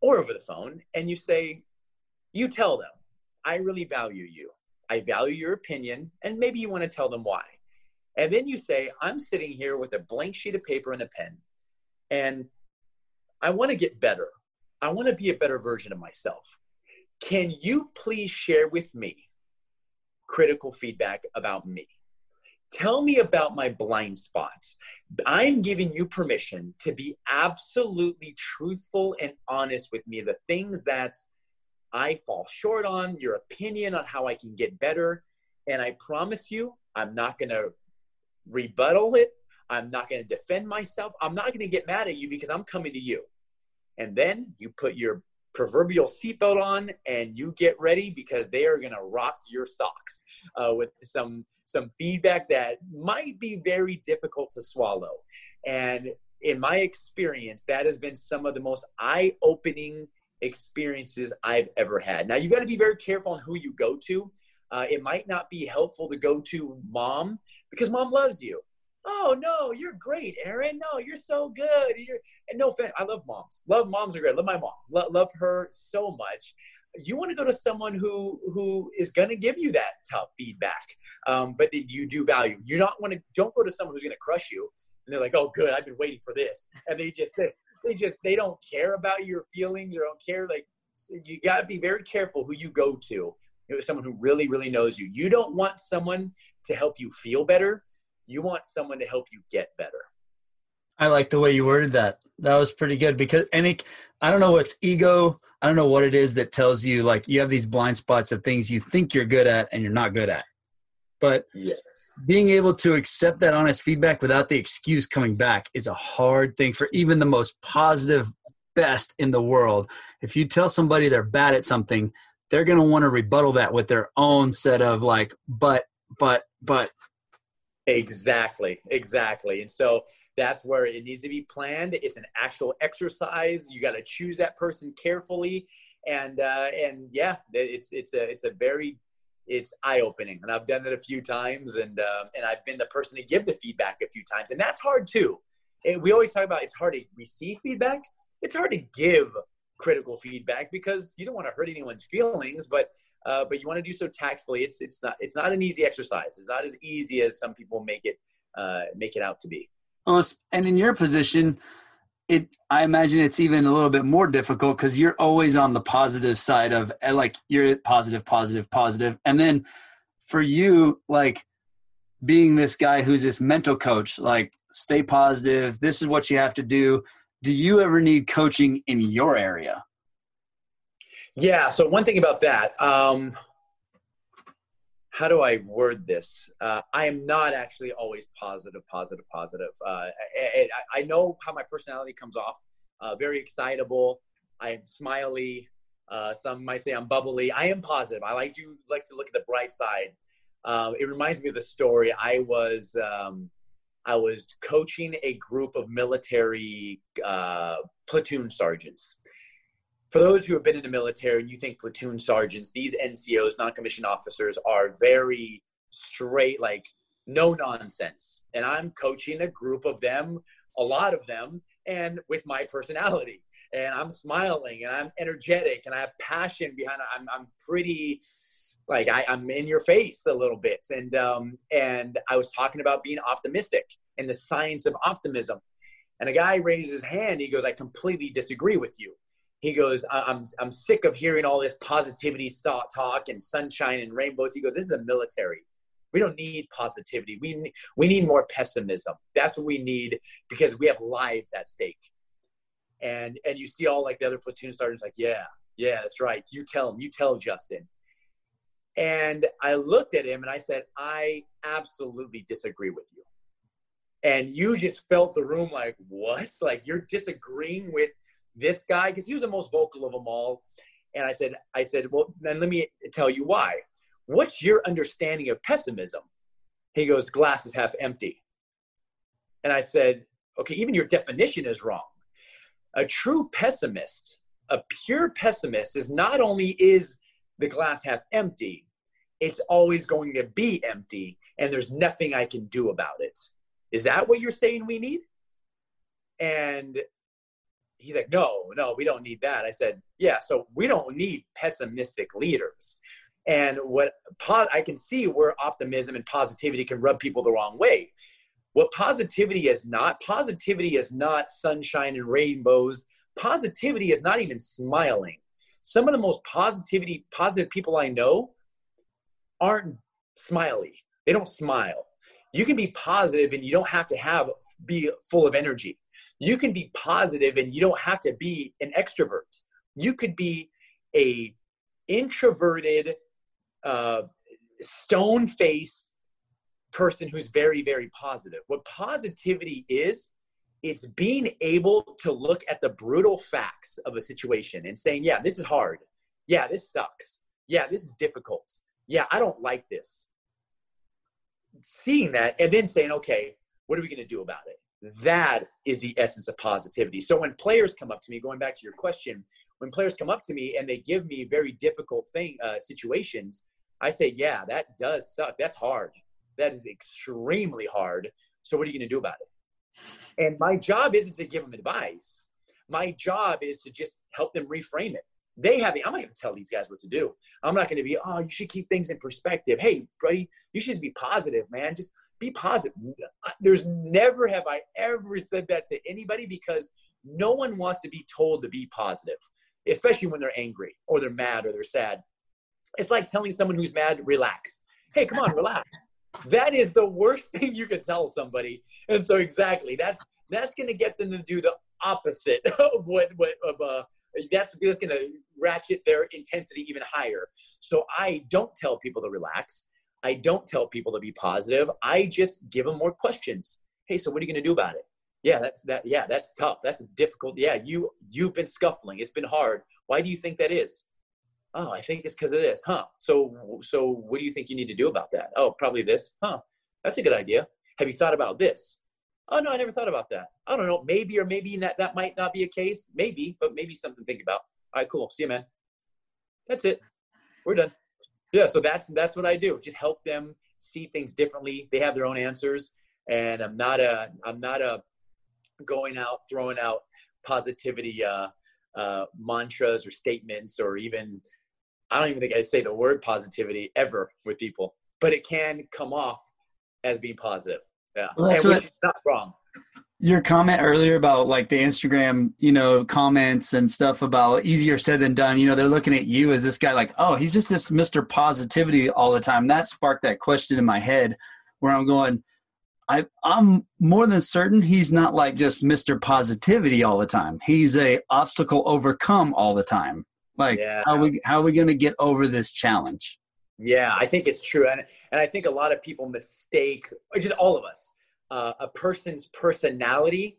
or over the phone, and you say, you tell them, I really value you. I value your opinion, and maybe you want to tell them why. And then you say, I'm sitting here with a blank sheet of paper and a pen, and I want to get better I want to be a better version of myself. can you please share with me critical feedback about me? Tell me about my blind spots. I'm giving you permission to be absolutely truthful and honest with me. The things that I fall short on, your opinion on how I can get better. And I promise you, I'm not going to rebuttal it. I'm not going to defend myself. I'm not going to get mad at you because I'm coming to you. And then you put your proverbial seatbelt on and you get ready because they are going to rock your socks uh, with some some feedback that might be very difficult to swallow. And in my experience, that has been some of the most eye-opening experiences I've ever had. Now you got to be very careful on who you go to. Uh, it might not be helpful to go to mom because mom loves you. Oh no, you're great, Aaron. No, you're so good. You're and no offense, I love moms. Love moms are great. Love my mom. Lo- love her so much. You want to go to someone who who is going to give you that tough feedback, um, but that you do value. You don't want to. Don't go to someone who's going to crush you. And they're like, "Oh, good. I've been waiting for this," and they just they, they just they don't care about your feelings or don't care. Like you got to be very careful who you go to. it was someone who really really knows you. You don't want someone to help you feel better you want someone to help you get better. I like the way you worded that. That was pretty good because any I don't know what's ego. I don't know what it is that tells you like you have these blind spots of things you think you're good at and you're not good at. But yes. being able to accept that honest feedback without the excuse coming back is a hard thing for even the most positive best in the world. If you tell somebody they're bad at something, they're going to want to rebuttal that with their own set of like but but but Exactly, exactly. And so that's where it needs to be planned. It's an actual exercise. You got to choose that person carefully, and uh, and yeah, it's it's a it's a very it's eye opening. And I've done it a few times, and uh, and I've been the person to give the feedback a few times, and that's hard too. And we always talk about it's hard to receive feedback. It's hard to give critical feedback because you don't want to hurt anyone's feelings, but uh, but you want to do so tactfully. It's it's not it's not an easy exercise. It's not as easy as some people make it uh, make it out to be. And in your position, it I imagine it's even a little bit more difficult because you're always on the positive side of eh, like you're positive, positive, positive, and then for you like being this guy who's this mental coach, like stay positive. This is what you have to do do you ever need coaching in your area? Yeah. So one thing about that, um, how do I word this? Uh, I am not actually always positive, positive, positive. Uh, I, I, know how my personality comes off. Uh, very excitable. I am smiley. Uh, some might say I'm bubbly. I am positive. I like to like to look at the bright side. Um, it reminds me of the story. I was um, I was coaching a group of military uh, platoon sergeants. For those who have been in the military and you think platoon sergeants, these NCOs, non commissioned officers, are very straight, like no nonsense. And I'm coaching a group of them, a lot of them, and with my personality. And I'm smiling and I'm energetic and I have passion behind it. I'm, I'm pretty like I, am in your face a little bit. And um, and I was talking about being optimistic and the science of optimism. And a guy raised his hand. He goes, "I completely disagree with you." He goes, "I'm I'm sick of hearing all this positivity talk and sunshine and rainbows." He goes, "This is a military. We don't need positivity. We we need more pessimism. That's what we need because we have lives at stake." And and you see all like the other platoon sergeants like, "Yeah, yeah, that's right. You tell him. You tell Justin." And I looked at him and I said, I absolutely disagree with you. And you just felt the room like, what? Like you're disagreeing with this guy? Because he was the most vocal of them all. And I said, I said, well, then let me tell you why. What's your understanding of pessimism? He goes, glass is half empty. And I said, okay, even your definition is wrong. A true pessimist, a pure pessimist, is not only is the glass half empty, it's always going to be empty and there's nothing I can do about it. Is that what you're saying we need? And he's like, no, no, we don't need that. I said, yeah, so we don't need pessimistic leaders. And what I can see where optimism and positivity can rub people the wrong way. What positivity is not, positivity is not sunshine and rainbows. Positivity is not even smiling. some of the most positivity positive people I know aren't smiley. They don't smile. You can be positive and you don't have to have be full of energy. You can be positive and you don't have to be an extrovert. You could be a introverted, uh, stone face person who's very, very positive. What positivity is, it's being able to look at the brutal facts of a situation and saying, yeah, this is hard. Yeah, this sucks. Yeah, this is difficult. Yeah, I don't like this. Seeing that and then saying, okay, what are we going to do about it? That is the essence of positivity. So when players come up to me, going back to your question, when players come up to me and they give me very difficult thing uh, situations, I say, yeah, that does suck. That's hard. That is extremely hard. So what are you going to do about it? And my job isn't to give them advice. My job is to just help them reframe it. They have the, I'm not going to tell these guys what to do. I'm not going to be, oh, you should keep things in perspective. Hey, buddy, you should just be positive, man. Just be positive. There's never have I ever said that to anybody because no one wants to be told to be positive, especially when they're angry or they're mad or they're sad. It's like telling someone who's mad, relax. Hey, come on, relax that is the worst *laughs* thing you can tell somebody. And so exactly, that's that's going to get them to do the opposite *laughs* of what what of uh that's that's going to ratchet their intensity even higher. So I don't tell people to relax. I don't tell people to be positive. I just give them more questions. Hey, so what are you going to do about it? Yeah, that's that. Yeah, that's tough. That's difficult. Yeah, you you've been scuffling. It's been hard. Why do you think that is? oh i think it's because of this huh so so what do you think you need to do about that oh probably this huh that's a good idea have you thought about this oh no i never thought about that. I don't know maybe or maybe that, that might not be a case. Maybe but maybe something to think about. All right cool. See you man. That's it. We're done. Yeah so that's that's what i do. Just help them see things differently. They have their own answers and i'm not a i'm not a going out throwing out positivity uh, uh, mantras or statements or even I don't even think I say the word positivity ever with people, but it can come off as being positive. Yeah, well, which is not wrong. Your comment earlier about like the Instagram, you know, comments and stuff about easier said than done. You know, they're looking at you as this guy, like, oh, he's just this Mr. Positivity all the time. That sparked that question in my head where I'm going, I, I'm more than certain he's not like just Mr. Positivity all the time. He's a obstacle overcome all the time. Like yeah. how we how are we going to get over this challenge? Yeah, I think it's true, and and I think a lot of people mistake, just all of us, uh, a person's personality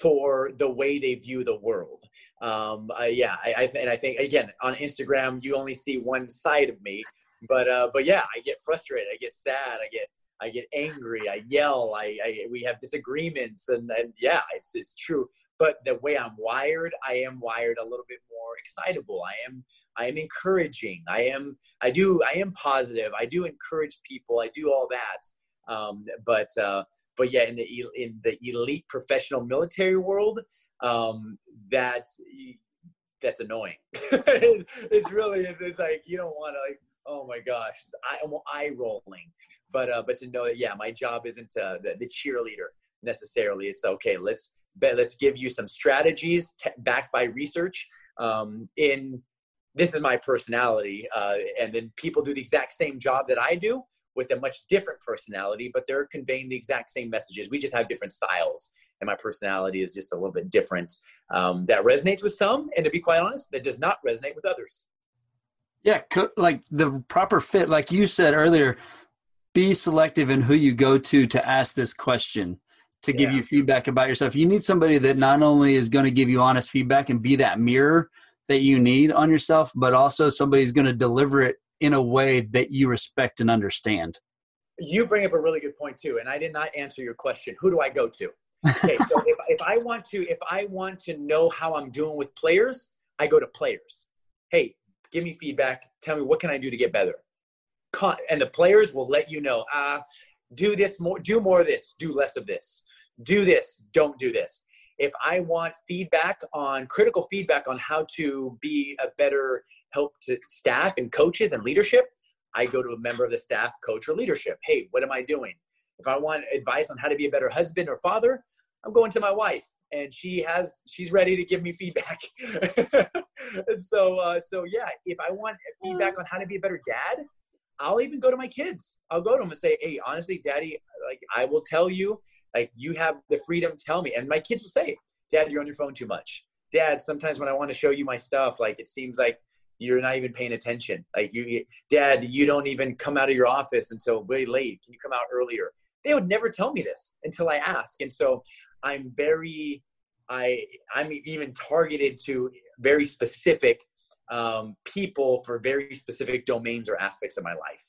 for the way they view the world. Um, uh, yeah, I, I and I think again on Instagram you only see one side of me, but uh, but yeah, I get frustrated, I get sad, I get I get angry, I yell, I, I we have disagreements, and, and yeah, it's it's true but the way I'm wired, I am wired a little bit more excitable. I am I am encouraging. I am I do I am positive. I do encourage people. I do all that. Um, but uh, but yeah, in the in the elite professional military world, um, that's that's annoying. *laughs* it's really it's, it's like you don't want to like oh my gosh, it's eye, eye rolling. But uh, but to know that yeah, my job isn't uh, the, the cheerleader necessarily. It's okay. Let's let's give you some strategies t- backed by research. Um, in this is my personality, uh, and then people do the exact same job that I do with a much different personality, but they're conveying the exact same messages. We just have different styles, and my personality is just a little bit different. Um, that resonates with some, and to be quite honest, that does not resonate with others. Yeah, like the proper fit, like you said earlier, be selective in who you go to to ask this question to give yeah. you feedback about yourself. You need somebody that not only is going to give you honest feedback and be that mirror that you need on yourself, but also somebody's going to deliver it in a way that you respect and understand. You bring up a really good point too, and I did not answer your question. Who do I go to? Okay, *laughs* so if, if I want to, if I want to know how I'm doing with players, I go to players. Hey, give me feedback. Tell me what can I do to get better. And the players will let you know. Uh, do this more. Do more of this. Do less of this do this, don't do this. If I want feedback on critical feedback on how to be a better help to staff and coaches and leadership, I go to a member of the staff, coach, or leadership. Hey, what am I doing? If I want advice on how to be a better husband or father, I'm going to my wife and she has she's ready to give me feedback *laughs* and so, uh, so yeah, if I want feedback on how to be a better dad, I'll even go to my kids. I'll go to them and say, "Hey, honestly, Daddy, like I will tell you, like you have the freedom. Tell me." And my kids will say, "Dad, you're on your phone too much. Dad, sometimes when I want to show you my stuff, like it seems like you're not even paying attention. Like you, Dad, you don't even come out of your office until way late. Can you come out earlier?" They would never tell me this until I ask, and so I'm very, I I'm even targeted to very specific um, people for very specific domains or aspects of my life.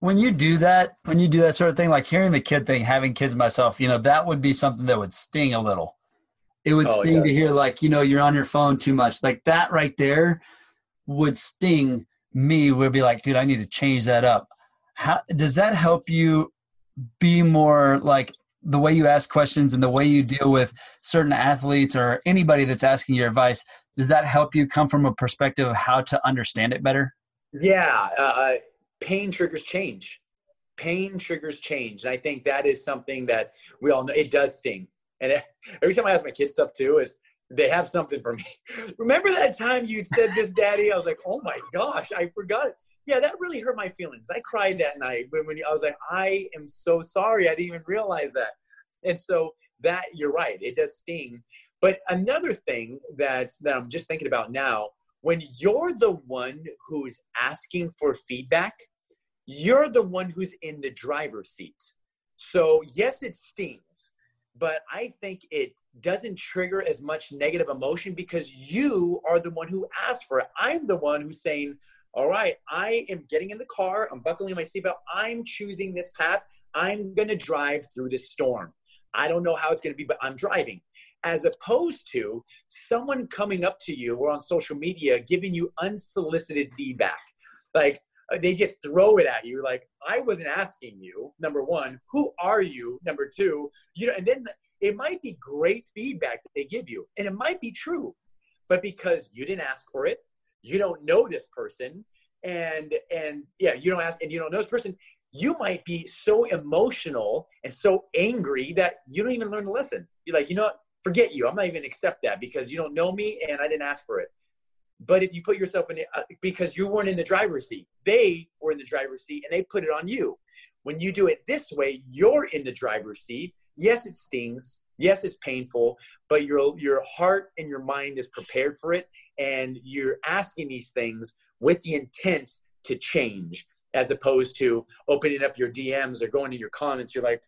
When you do that, when you do that sort of thing, like hearing the kid thing, having kids myself, you know, that would be something that would sting a little. It would oh, sting yeah. to hear like, you know, you're on your phone too much. Like that right there would sting me. Would be like, dude, I need to change that up. How does that help you be more like the way you ask questions and the way you deal with certain athletes or anybody that's asking your advice does that help you come from a perspective of how to understand it better yeah uh, pain triggers change. Pain triggers change. And i think that is something that we all know. It does sting. And *laughs* every time i ask my kids stuff too is they have something for me. *laughs* Remember that time you said this daddy? I was like oh my gosh i forgot it. Yeah that really hurt my feelings. I cried that night when, when i was like i am so sorry. I didn't even realize that. And so that you're right it does sting. But another thing that, that I'm just thinking about now, when you're the one who's asking for feedback, you're the one who's in the driver's seat. So, yes, it stings, but I think it doesn't trigger as much negative emotion because you are the one who asked for it. I'm the one who's saying, All right, I am getting in the car, I'm buckling my seatbelt, I'm choosing this path, I'm gonna drive through this storm. I don't know how it's gonna be, but I'm driving as opposed to someone coming up to you or on social media giving you unsolicited feedback. Like uh, they just throw it at you. Like I wasn't asking you. Number one, who are you? Number two, you know, and then it might be great feedback that they give you, and it might be true, but because you didn't ask for it, you don't know this person, and and yeah, you don't ask, and you don't know this person. You might be so emotional and so angry that you don't even learn to listen. You're like, you know what? Forget you. I'm not even accept that because you don't know me and I didn't ask for it. But if you put yourself in it, uh, because you weren't in the driver's seat, they were in the driver's seat and they put it on you. When you do it this way, you're in the driver's seat. Yes, it stings. Yes, it's painful, but your your heart and your mind is prepared for it, and you're asking these things with the intent to change, as opposed to opening up your DMs or going to your comments. You're like,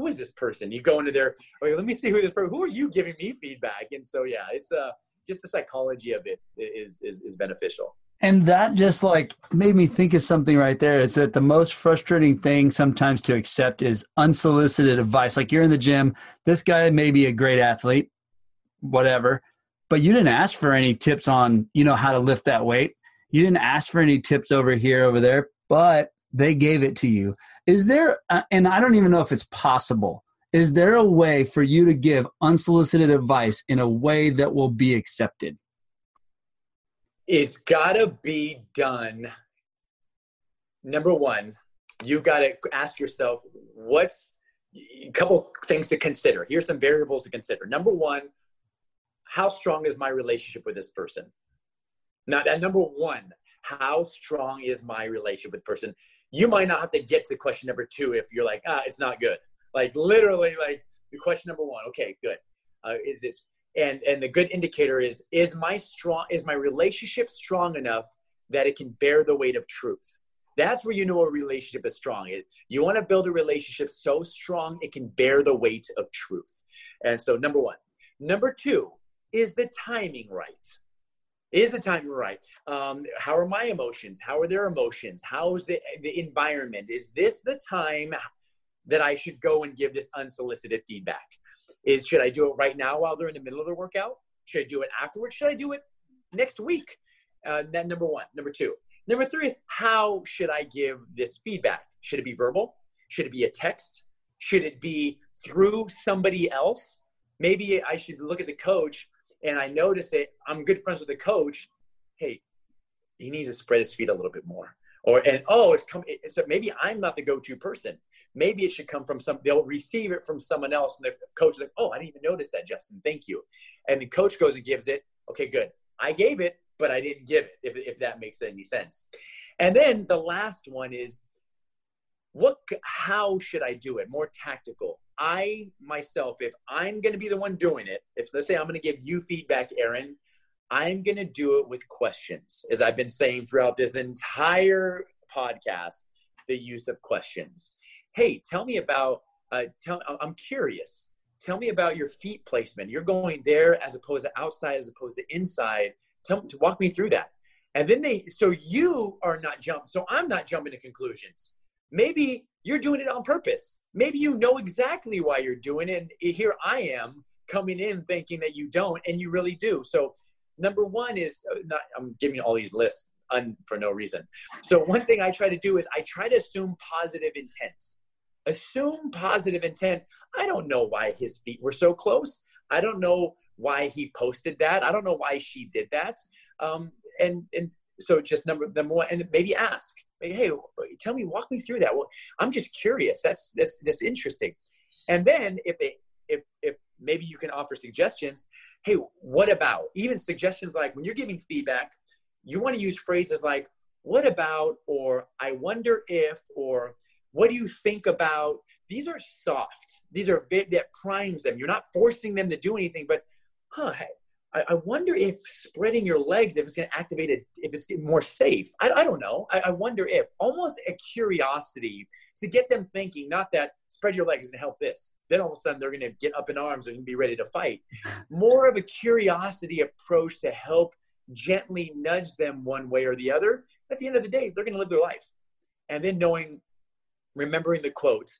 who is this person? You go into there, okay, let me see who this person, who are you giving me feedback? And so, yeah, it's uh, just the psychology of it is, is, is beneficial. And that just like made me think of something right there is that the most frustrating thing sometimes to accept is unsolicited advice. Like you're in the gym, this guy may be a great athlete, whatever, but you didn't ask for any tips on, you know, how to lift that weight. You didn't ask for any tips over here, over there, but they gave it to you. Is there, uh, and I don't even know if it's possible, is there a way for you to give unsolicited advice in a way that will be accepted? It's got to be done. Number one, you've got to ask yourself what's a couple things to consider. Here's some variables to consider. Number one, how strong is my relationship with this person? Now, that number one, how strong is my relationship with person? You might not have to get to question number two if you're like, ah, it's not good. Like literally, like the question number one, okay, good. Uh, is this and and the good indicator is is my strong is my relationship strong enough that it can bear the weight of truth. That's where you know a relationship is strong. It, you want to build a relationship so strong it can bear the weight of truth. And so, number one. Number two, is the timing right? Is the time right? Um, how are my emotions? How are their emotions? How is the, the environment? Is this the time that I should go and give this unsolicited feedback? Is should I do it right now while they're in the middle of their workout? Should I do it afterwards? Should I do it next week? Uh, number one. Number two. Number three is how should I give this feedback? Should it be verbal? Should it be a text? Should it be through somebody else? Maybe I should look at the coach and I notice it, I'm good friends with the coach. Hey, he needs to spread his feet a little bit more. Or and oh, it's come. So maybe I'm not the go-to person. Maybe it should come from some. They'll receive it from someone else, and the coach is like, "Oh, I didn't even notice that, Justin. Thank you." And the coach goes and gives it. Okay, good. I gave it, but I didn't give it, if, if that makes any sense. And then the last one is what how should I do it? More tactical. I myself, if I'm gonna be the one doing it, if let's say I'm gonna give you feedback, Aaron, I'm gonna do it with questions, as I've been saying throughout this entire podcast, the use of questions. Hey, tell me about uh, tell I'm curious. Tell me about your feet placement. You're going there as opposed to outside, as opposed to inside. Tell to walk me through that. And then they, so you are not jump. So I'm not jumping to conclusions. Maybe you're doing it on purpose. Maybe you know exactly why you're doing it. And here I am coming in thinking that you don't, and you really do. So number one is uh, not, I'm giving you all these lists un, for no reason. So one thing I try to do is I try to assume positive intent. Assume positive intent. I don't know why his feet were so close. I don't know why he posted that. I don't know why she did that. Um, and and so just number number one, and maybe ask, hey, tell me, walk me through that. Well, I'm just curious. That's that's that's interesting. And then if it if if maybe you can offer suggestions. Hey, what about even suggestions like when you're giving feedback, you want to use phrases like "what about" or "I wonder if" or "what do you think about." These are soft. These are bit that primes them. You're not forcing them to do anything, but huh, I, I wonder if spreading your legs, if it's going to activate it, if it's more safe. I, I don't know. I, I wonder if almost a curiosity to get them thinking, not that spread your legs and help this. Then all of a sudden they're going to get up in arms and be ready to fight. *laughs* More of a curiosity approach to help gently nudge them one way or the other. At the end of the day, they're going to live their life. And then knowing, remembering the quote,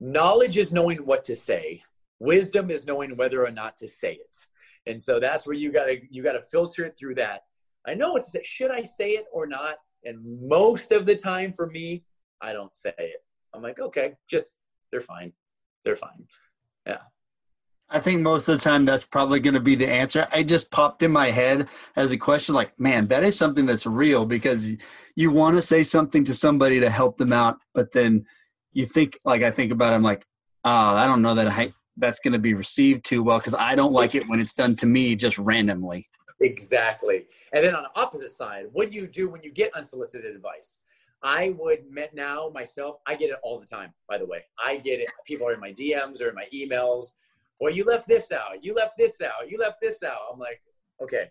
knowledge is knowing what to say. Wisdom is knowing whether or not to say it. And so that's where you gotta you gotta filter it through that. I know what to say. Should I say it or not? And most of the time for me, I don't say it. I'm like, okay, just they're fine. They're fine. Yeah. I think most of the time that's probably going to be the answer. I just popped in my head as a question like, man, that is something that's real because you want to say something to somebody to help them out, but then you think, like, I think about it, I'm like, oh, I don't know that I, that's going to be received too well because I don't like it when it's done to me just randomly. Exactly. And then on the opposite side, what do you do when you get unsolicited advice? I would now myself, I get it all the time, by the way. I get it. People are in my DMs or in my emails. Or you left this out. You left this out. You left this out. I'm like, okay,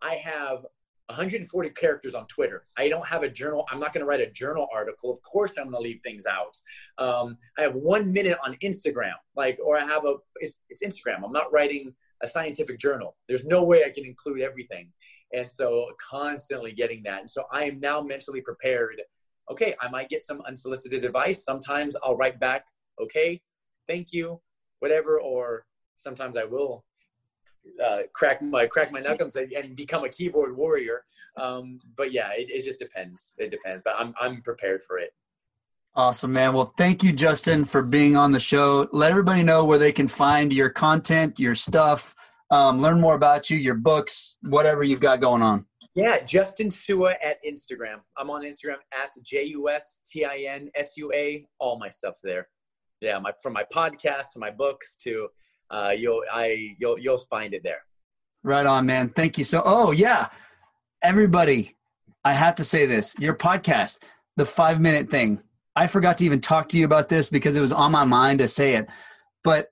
I have 140 characters on Twitter. I don't have a journal. I'm not going to write a journal article. Of course, I'm going to leave things out. Um, I have one minute on Instagram, like, or I have a, it's, it's Instagram. I'm not writing a scientific journal. There's no way I can include everything. And so constantly getting that. And so I am now mentally prepared. Okay, I might get some unsolicited advice. Sometimes I'll write back, okay, thank you, whatever, or sometimes I will uh, crack my crack my knuckles and, and become a keyboard warrior. Um, but yeah, it, it just depends. It depends. But I'm I'm prepared for it. Awesome, man. Well, thank you, Justin, for being on the show. Let everybody know where they can find your content, your stuff, um, learn more about you, your books, whatever you've got going on. Yeah, Justin Sua at Instagram. I'm on Instagram at J U S T I N S U A. All my stuff's there. Yeah, my from my podcast to my books to uh, you'll I you'll you'll find it there. Right on, man. Thank you so. Oh yeah, everybody, I have to say this: your podcast, the five minute thing. I forgot to even talk to you about this because it was on my mind to say it, but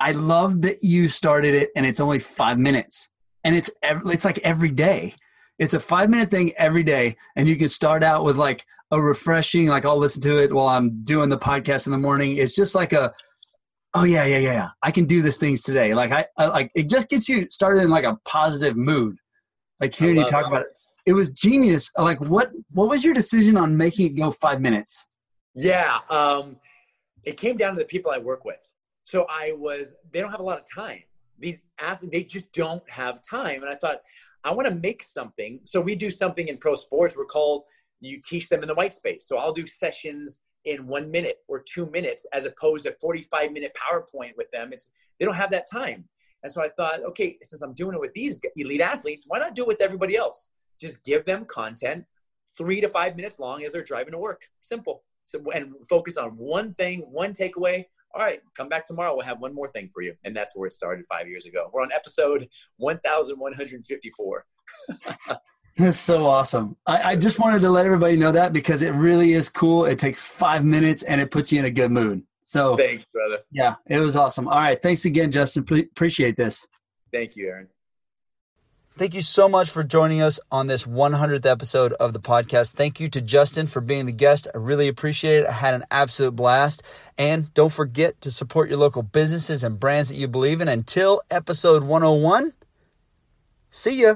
I love that you started it and it's only five minutes, and it's every, it's like every day. It's a five minute thing every day, and you can start out with like a refreshing, like I'll listen to it while I'm doing the podcast in the morning. It's just like a oh yeah, yeah, yeah, yeah. I can do these things today. Like I, I like it just gets you started in like a positive mood. Like hearing you talk about it, it was genius. Like what, what was your decision on making it go five minutes? Yeah, um, it came down to the people I work with. So I was, they don't have a lot of time. These athletes, they just don't have time. And I thought, I want to make something. So we do something in pro sports. We're called, you teach them in the white space. So I'll do sessions in one minute or two minutes as opposed to 45 minute PowerPoint with them. It's, they don't have that time. And so I thought, okay, since I'm doing it with these elite athletes, why not do it with everybody else? Just give them content three to five minutes long as they're driving to work. Simple. So, and focus on one thing, one takeaway. All right, come back tomorrow. We'll have one more thing for you. And that's where it started five years ago. We're on episode 1154. *laughs* That's so awesome. I, I, just wanted to let everybody know that because it really is cool. It takes five minutes and it puts you in a good mood. So thanks, brother. Yeah, it was awesome. All right. Thanks again, Justin. Pre- appreciate this. Thank you, Aaron. Thank you so much for joining us on this 100th episode of the podcast. Thank you to Justin for being the guest. I really appreciate it. I had an absolute blast. And don't forget to support your local businesses and brands that you believe in. Until episode 101, see ya.